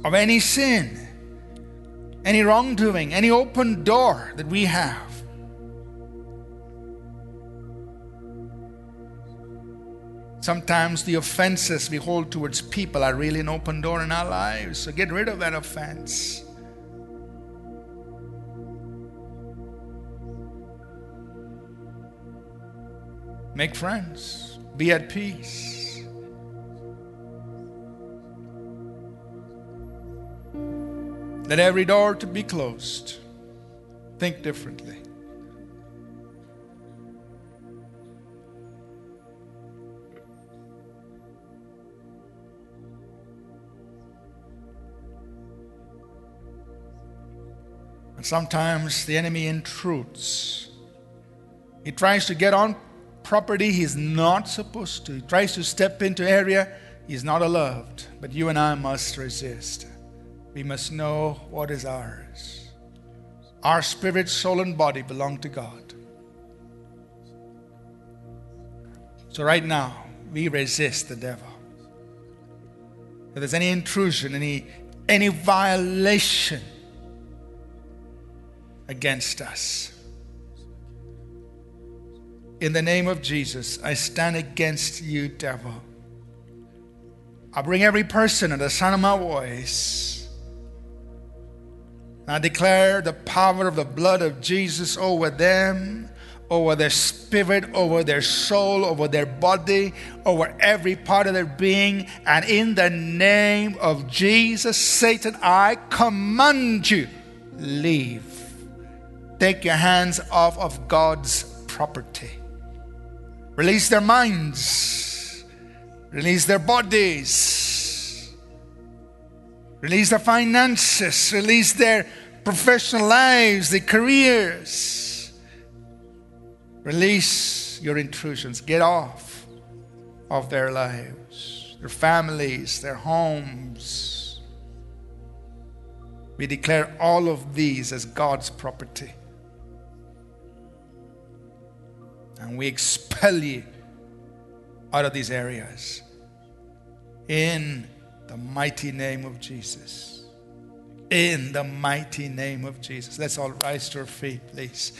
of any sin, any wrongdoing, any open door that we have. Sometimes the offenses we hold towards people are really an open door in our lives. So get rid of that offense. Make friends. Be at peace. Let every door to be closed. Think differently. Sometimes the enemy intrudes. He tries to get on property he's not supposed to. He tries to step into area he's not allowed. But you and I must resist. We must know what is ours. Our spirit, soul, and body belong to God. So right now, we resist the devil. If there's any intrusion, any any violation against us, in the name of Jesus, I stand against you, devil. I bring every person under the sound of my voice. I declare the power of the blood of Jesus over them, over their spirit, over their soul, over their body, over every part of their being. And in the name of Jesus, Satan, I command you, leave. Take your hands off of God's property. Release their minds. Release their bodies. Release their finances. Release their professional lives, their careers. Release your intrusions. Get off of their lives, their families, their homes. We declare all of these as God's property. And we expel you out of these areas. In the mighty name of Jesus. In the mighty name of Jesus. Let's all rise to our feet, please.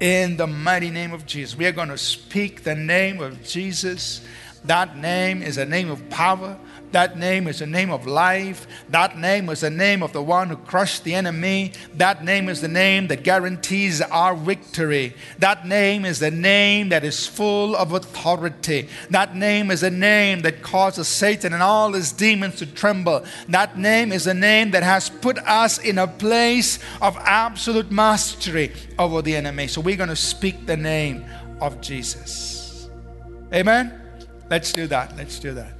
In the mighty name of Jesus. We are going to speak the name of Jesus. That name is a name of power. That name is the name of life. That name is the name of the one who crushed the enemy. That name is the name that guarantees our victory. That name is the name that is full of authority. That name is a name that causes Satan and all his demons to tremble. That name is a name that has put us in a place of absolute mastery over the enemy. So we're going to speak the name of Jesus. Amen. Let's do that. Let's do that.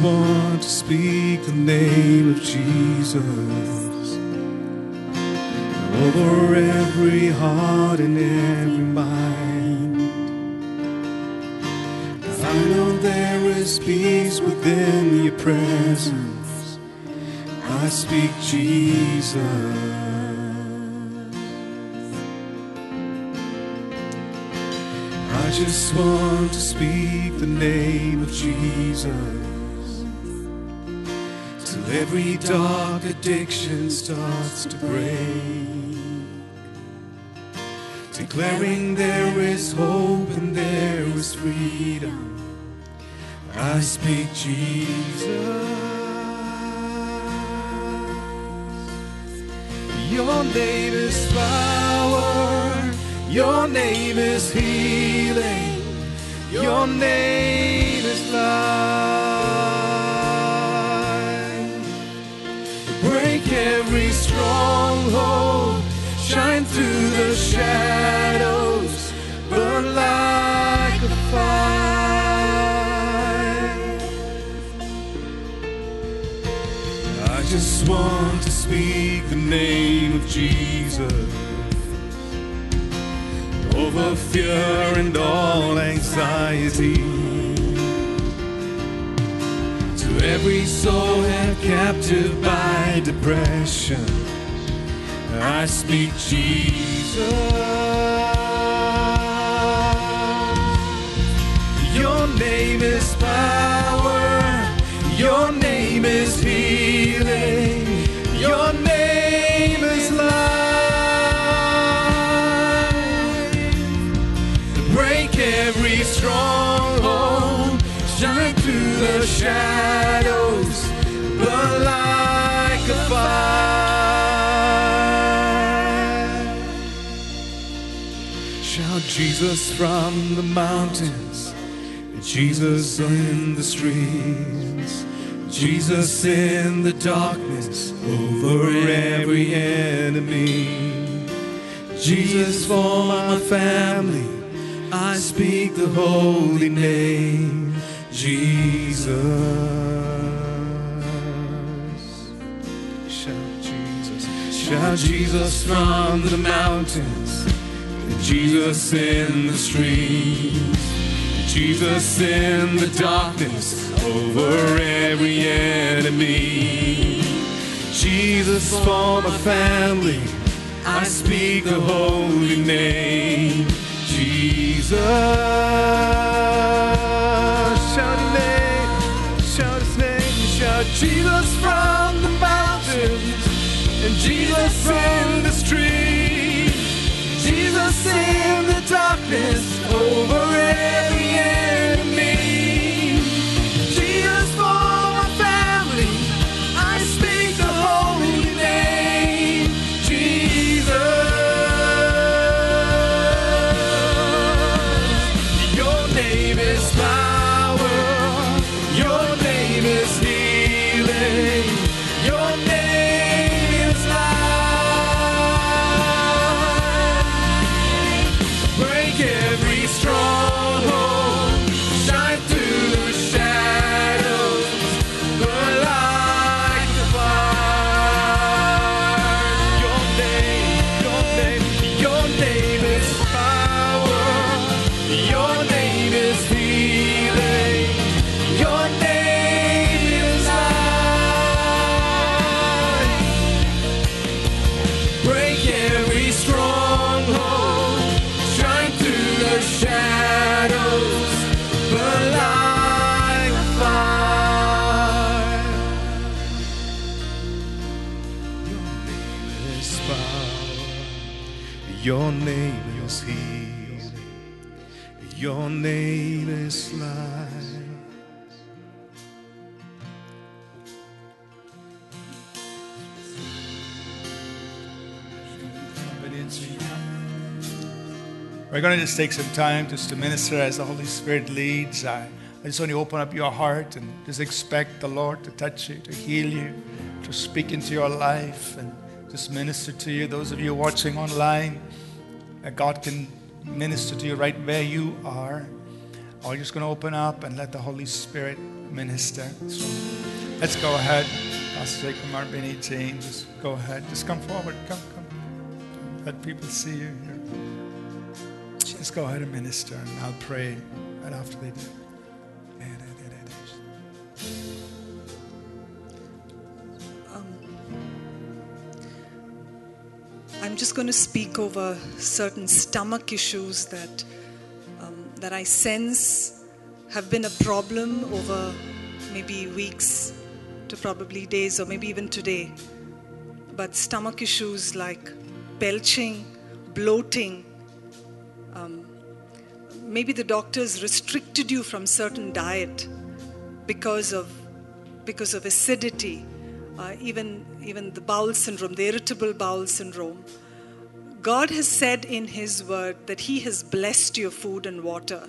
Just want to speak the name of Jesus over every heart and every mind. I know there is peace within your presence. I speak Jesus. I just want to speak the name of Jesus every dark addiction starts to break. Declaring there is hope and there is freedom. I speak Jesus. Your name is power. Your name is healing. Your name name of Jesus. Over fear and all anxiety. To every soul held captive by depression, I speak Jesus. Your name is power, your name is healing. Shadows, but like a fire. Shout Jesus from the mountains, Jesus in the streets, Jesus in the darkness over every enemy. Jesus for my family, I speak the holy name, Jesus. Shout Jesus, shout Jesus from the mountains, Jesus in the streets, Jesus in the darkness over every enemy. Jesus for my family, I speak the holy name, Jesus. Jesus from the mountains, and Jesus in the street, Jesus in the darkness over We're going to just take some time just to minister as the Holy Spirit leads. I, I just want you to open up your heart and just expect the Lord to touch you, to heal you, to speak into your life, and just minister to you. Those of you watching online, that God can minister to you right where you are. Or you're just going to open up and let the Holy Spirit minister. So let's go ahead. Pastor Jacob Marbini, Jane, just go ahead. Just come forward. Come, come. Let people see you. Just go ahead and minister, and I'll pray right after they do. I'm just going to speak over certain stomach issues that um, that I sense have been a problem over maybe weeks to probably days or maybe even today. But stomach issues like belching, bloating, um, maybe the doctors restricted you from certain diet because of because of acidity, uh, even even the bowel syndrome, the irritable bowel syndrome. God has said in His Word that He has blessed your food and water,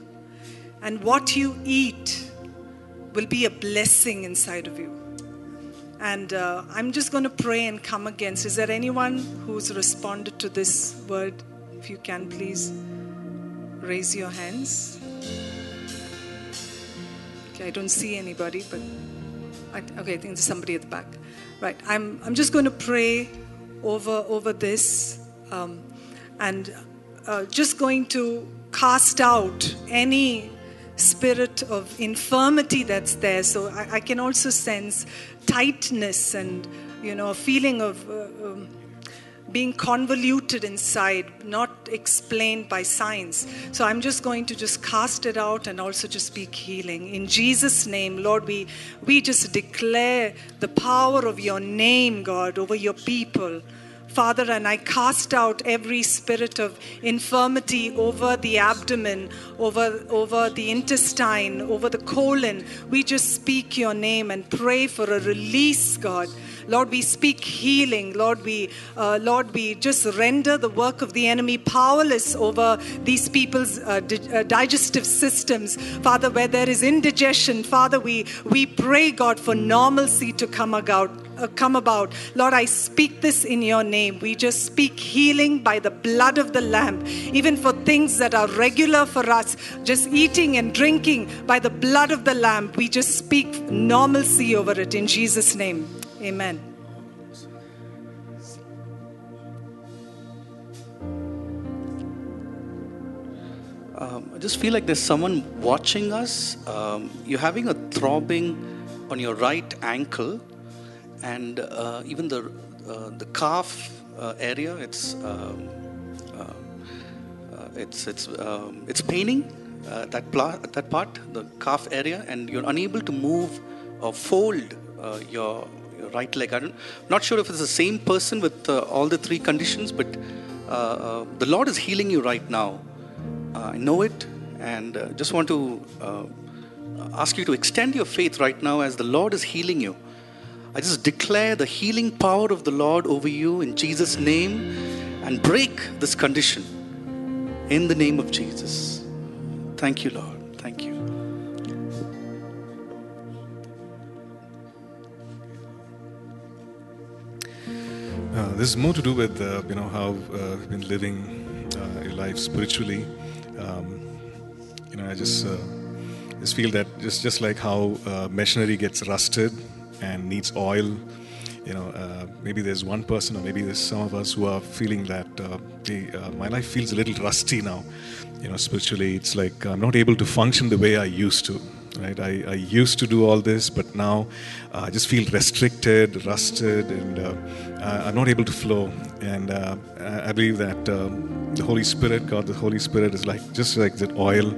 and what you eat will be a blessing inside of you. And uh, I'm just going to pray and come against. Is there anyone who's responded to this word? If you can, please raise your hands. Okay, I don't see anybody, but I, okay, I think there's somebody at the back. Right, I'm, I'm just going to pray over, over this um, and uh, just going to cast out any spirit of infirmity that's there. So I, I can also sense tightness and, you know, a feeling of. Uh, um, being convoluted inside, not explained by science. So I'm just going to just cast it out and also just speak healing. In Jesus' name, Lord, we, we just declare the power of your name, God, over your people. Father, and I cast out every spirit of infirmity over the abdomen, over, over the intestine, over the colon. We just speak your name and pray for a release, God. Lord, we speak healing. Lord, we, uh, Lord, we just render the work of the enemy powerless over these people's uh, di- uh, digestive systems. Father, where there is indigestion, Father, we, we pray, God, for normalcy to come about. Uh, come about. Lord, I speak this in your name. We just speak healing by the blood of the Lamb, even for things that are regular for us, just eating and drinking by the blood of the Lamb. We just speak normalcy over it in Jesus' name. Amen. Um, I just feel like there's someone watching us. Um, you're having a throbbing on your right ankle, and uh, even the uh, the calf uh, area. It's um, uh, uh, it's it's um, it's paining uh, that pla- that part, the calf area, and you're unable to move or fold your right leg. I'm not sure if it's the same person with uh, all the three conditions, but uh, uh, the Lord is healing you right now. Uh, I know it, and uh, just want to ask you to extend your faith right now as the Lord is healing you. I just declare the healing power of the Lord over you in Jesus' name and break this condition in the name of Jesus. Thank you, Lord. Uh, this is more to do with uh, you know how uh, you've been living uh, your life spiritually. Um, you know, I just uh, just feel that just just like how uh, machinery gets rusted and needs oil. You know, uh, maybe there's one person, or maybe there's some of us who are feeling that uh, uh, my life feels a little rusty now. You know, spiritually, it's like I'm not able to function the way I used to right I, I used to do all this but now uh, i just feel restricted rusted and uh, i'm not able to flow and uh, i believe that um, the holy spirit god the holy spirit is like just like that oil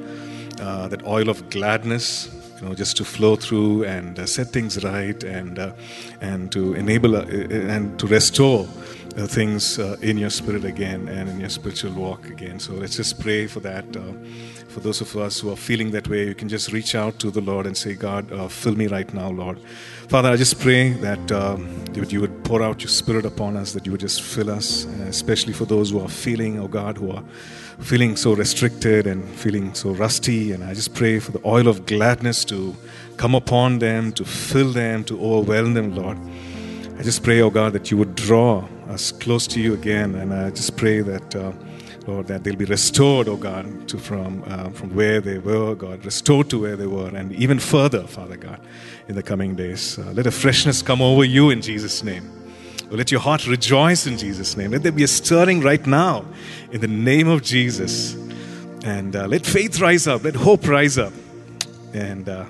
uh, that oil of gladness you know just to flow through and uh, set things right and uh, and to enable uh, and to restore things in your spirit again and in your spiritual walk again. So let's just pray for that. For those of us who are feeling that way, you can just reach out to the Lord and say, God, fill me right now, Lord. Father, I just pray that you would pour out your spirit upon us, that you would just fill us, uh, especially for those who are feeling, oh God, who are feeling so restricted and feeling so rusty. And I just pray for the oil of gladness to come upon them, to fill them, to overwhelm them, Lord. I just pray, oh God, that you would draw us close to you again. And I just pray that, uh, Lord, that they'll be restored, oh God, to from, uh, from where they were, God, restored to where they were, and even further, Father God, in the coming days. Uh, let a freshness come over you in Jesus' name. Let your heart rejoice in Jesus' name. Let there be a stirring right now in the name of Jesus. And uh, let faith rise up, let hope rise up. And uh,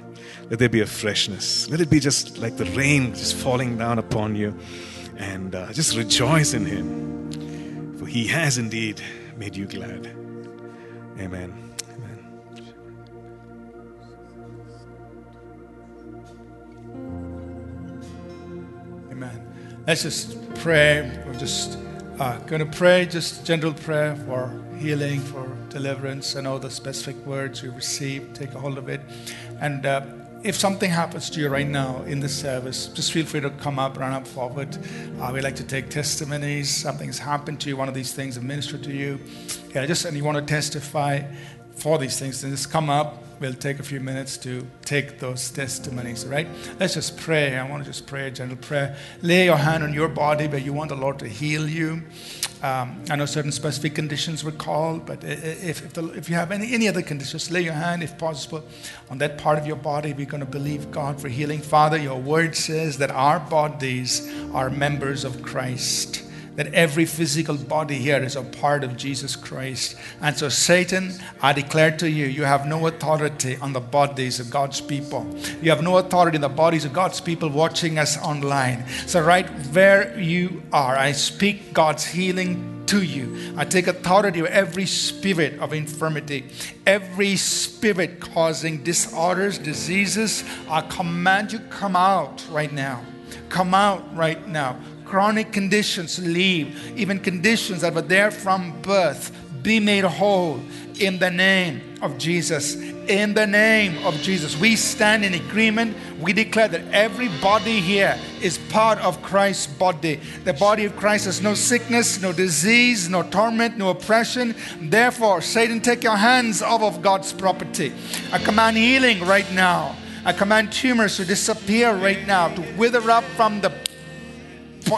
let there be a freshness. Let it be just like the rain just falling down upon you. And uh, just rejoice in Him. For He has indeed made you glad. Amen. Let's just pray. We're just uh, going to pray, just general prayer for healing, for deliverance, and all the specific words we receive. Take a hold of it. And uh, if something happens to you right now in the service, just feel free to come up, run up forward. Uh, we like to take testimonies. Something's happened to you, one of these things have ministered to you. Yeah, just and you want to testify for these things, then just come up. We'll take a few minutes to take those testimonies, right? Let's just pray. I want to just pray a gentle prayer. Lay your hand on your body where you want the Lord to heal you. Um, I know certain specific conditions were called, but if, if, the, if you have any, any other conditions, lay your hand, if possible, on that part of your body. We're going to believe God for healing. Father, your word says that our bodies are members of Christ that every physical body here is a part of Jesus Christ. And so, Satan, I declare to you, you have no authority on the bodies of God's people. You have no authority in the bodies of God's people watching us online. So, right where you are, I speak God's healing to you. I take authority of every spirit of infirmity, every spirit causing disorders, diseases. I command you come out right now. Come out right now chronic conditions leave, even conditions that were there from birth, be made whole in the name of Jesus. In the name of Jesus, we stand in agreement. We declare that every body here is part of Christ's body. The body of Christ has no sickness, no disease, no torment, no oppression. Therefore, Satan, take your hands off of God's property. I command healing right now. I command tumors to disappear right now, to wither up from the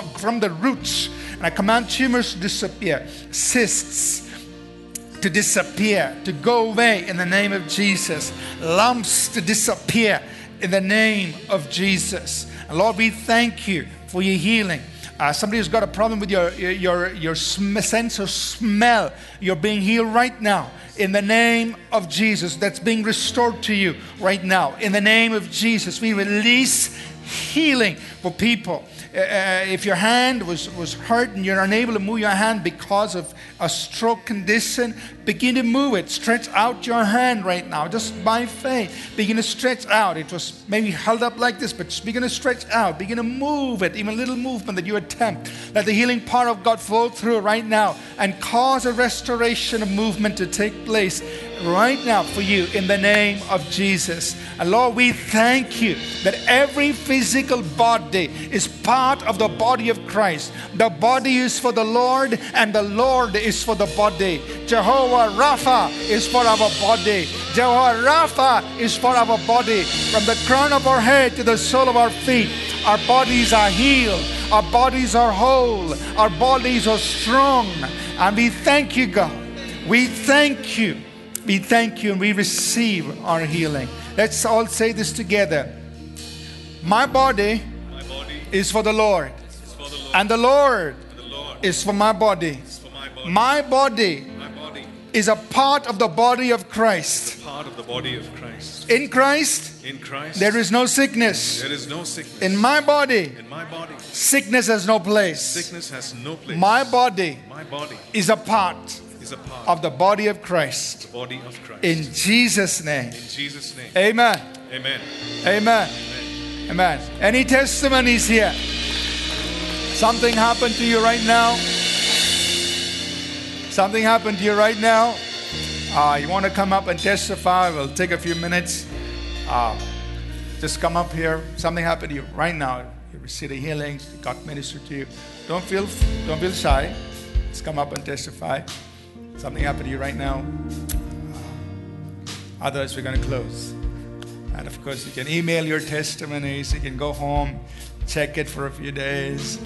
from the roots. And I command tumors to disappear, cysts to disappear, to go away in the name of Jesus, lumps to disappear in the name of Jesus. And Lord, we thank you for your healing. Uh, somebody who's got a problem with your, your, your sm- sense of smell, you're being healed right now in the name of Jesus. That's being restored to you right now. In the name of Jesus, we release healing for people. Uh, uh, if your hand was, was hurt and you're unable to move your hand because of a stroke condition, begin to move it. Stretch out your hand right now, just by faith. Begin to stretch out. It was maybe held up like this, but begin to stretch out. Begin to move it, even a little movement that you attempt. Let the healing power of God flow through right now and cause a restoration of movement to take place right now for you in the name of Jesus. And Lord, we thank you that every physical body is part of the body of Christ. The body is for the Lord, and the Lord is for the body. Jehovah Rapha is for our body. Jehovah Rapha is for our body. From the crown of our head to the sole of our feet, our bodies are healed. Our bodies are whole. Our bodies are strong. And we thank you, God. We thank you we thank you and we receive our healing. Let's all say this together. My body, My body is for the Lord, for the Lord, and the Lord and the Lord is for is for. My body My body is a part of the body of Christ. is part of the body of Christ. In Christ, In Christ, there is no sickness. there is no sickness. In my body, In my body, sickness has no place. sickness has no place. My body My body is a part is a part of the body of Christ. the body of Christ. In Jesus' name. In Jesus' name. Amen. Amen. Amen. Amen. Any testimonies here? Something happened to you right now? Something happened to you right now? Uh, you want to come up and testify? We'll take a few minutes. Uh, just come up here. Something happened to you right now. You received a healing. God ministered to you. Don't feel don't feel shy. Just come up and testify. Something happened to you right now. Uh, otherwise, we're going to close. And of course, you can email your testimonies. You can go home, check it for a few days,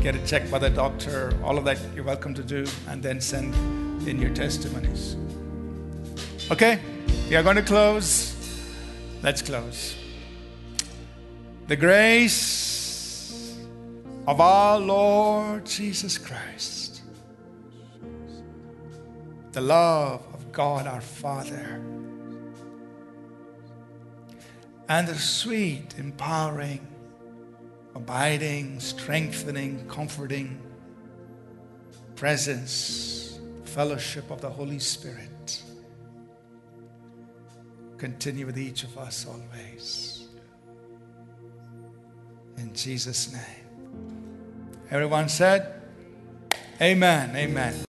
get it checked by the doctor. All of that you're welcome to do, and then send in your testimonies. Okay, we are going to close. Let's close. The grace of our Lord Jesus Christ, the love of God our Father and the sweet, empowering, abiding, strengthening, comforting presence, fellowship of the Holy Spirit continue with each of us always. In Jesus' name. Everyone said, Amen. Amen.